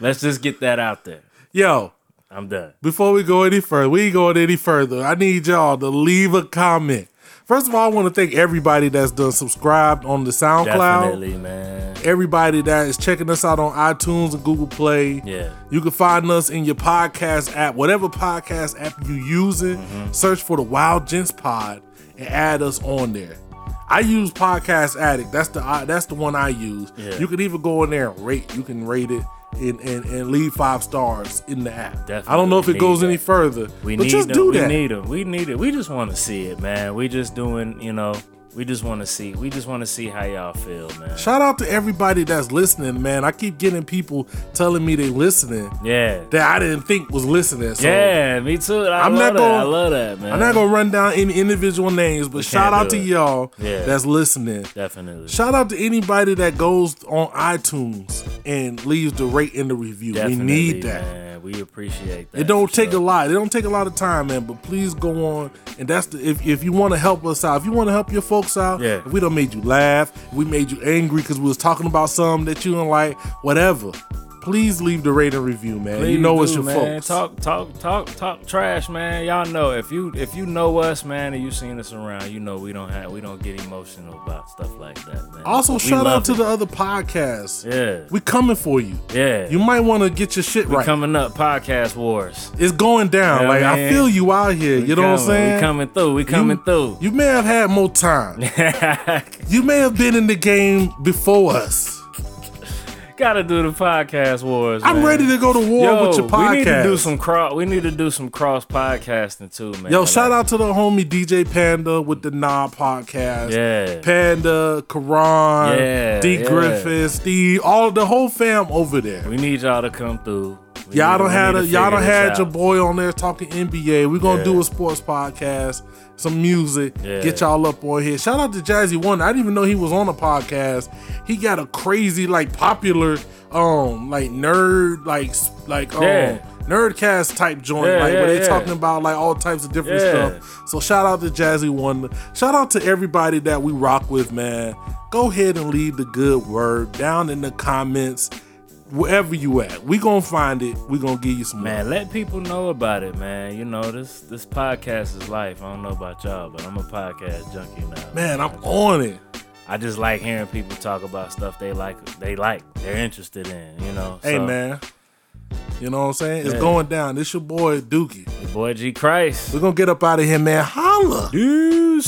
Let's just get that out there. Yo, I'm done. before we go any further, we ain't going any further. I need y'all to leave a comment. First of all, I want to thank everybody that's done subscribed on the SoundCloud. Definitely, man. Everybody that is checking us out on iTunes and Google Play. Yeah. You can find us in your podcast app, whatever podcast app you using. Mm-hmm. Search for the Wild Gents Pod and add us on there. I use Podcast Addict. That's the that's the one I use. Yeah. You can even go in there and rate. You can rate it and, and, and leave five stars in the app. Definitely. I don't know if it goes need any further, We but need just them. do we that. need them. We need it. We just want to see it, man. We just doing, you know. We just want to see. We just want to see how y'all feel, man. Shout out to everybody that's listening, man. I keep getting people telling me they listening Yeah. that I didn't think was listening. So yeah, me too. I love not that. gonna- I love that, man. I'm not gonna run down any individual names, but shout out to it. y'all Yeah. that's listening. Definitely. Shout out to anybody that goes on iTunes and leaves the rate and the review. Definitely, we need that. Man. We appreciate that. It don't take sure. a lot. It don't take a lot of time, man. But please go on, and that's the if, if you want to help us out, if you want to help your folks out, Yeah. if we don't made you laugh, we made you angry because we was talking about something that you don't like, whatever. Please leave the rating review, man. you Please know it's do, your man. folks. Talk, talk, talk, talk trash, man. Y'all know if you if you know us, man, and you seen us around, you know we don't have we don't get emotional about stuff like that, man. Also, shout out to it. the other podcasts. yeah, We coming for you. yeah. You might want to get your shit we right. coming up, podcast wars. It's going down. Yeah, like I feel you out here. We you know what I'm saying? We coming through. We coming you, through. You may have had more time. you may have been in the game before us. Gotta do the podcast wars. I'm man. ready to go to war Yo, with your podcast. we need to do some cross. We need to do some cross podcasting too, man. Yo, shout out to the homie DJ Panda with the Nah podcast. Yeah. Panda, Karan, Yeah, D yeah. Griffin, Steve, all the whole fam over there. We need y'all to come through. Y'all don't had a, y'all don't had out. your boy on there talking NBA. We're gonna Yeah. do a sports podcast, some music, Yeah. get y'all up on here. Shout out to Jazzy One. I didn't even know he was on a podcast. He got a crazy, like popular, um, like nerd, like like um Yeah. nerdcast type joint, Yeah, like where yeah, they yeah. talking about like all types of different stuff. So shout out to Jazzy One. Shout out to everybody that we rock with, man. Go ahead and leave the good word down in the comments. Wherever you at, we gonna find it. We gonna give you some Man, let people know about it, man. You know this this podcast is life. I don't know about y'all, but I'm a podcast junkie now. Man, I'm on it. I just like hearing people talk about stuff they like. They like. They're interested in. You know. Hey So, man, you know what I'm saying? It's Yeah. going down. This your boy Dookie. your boy G Christ. We're gonna get up out of here, man. Holla. Dude.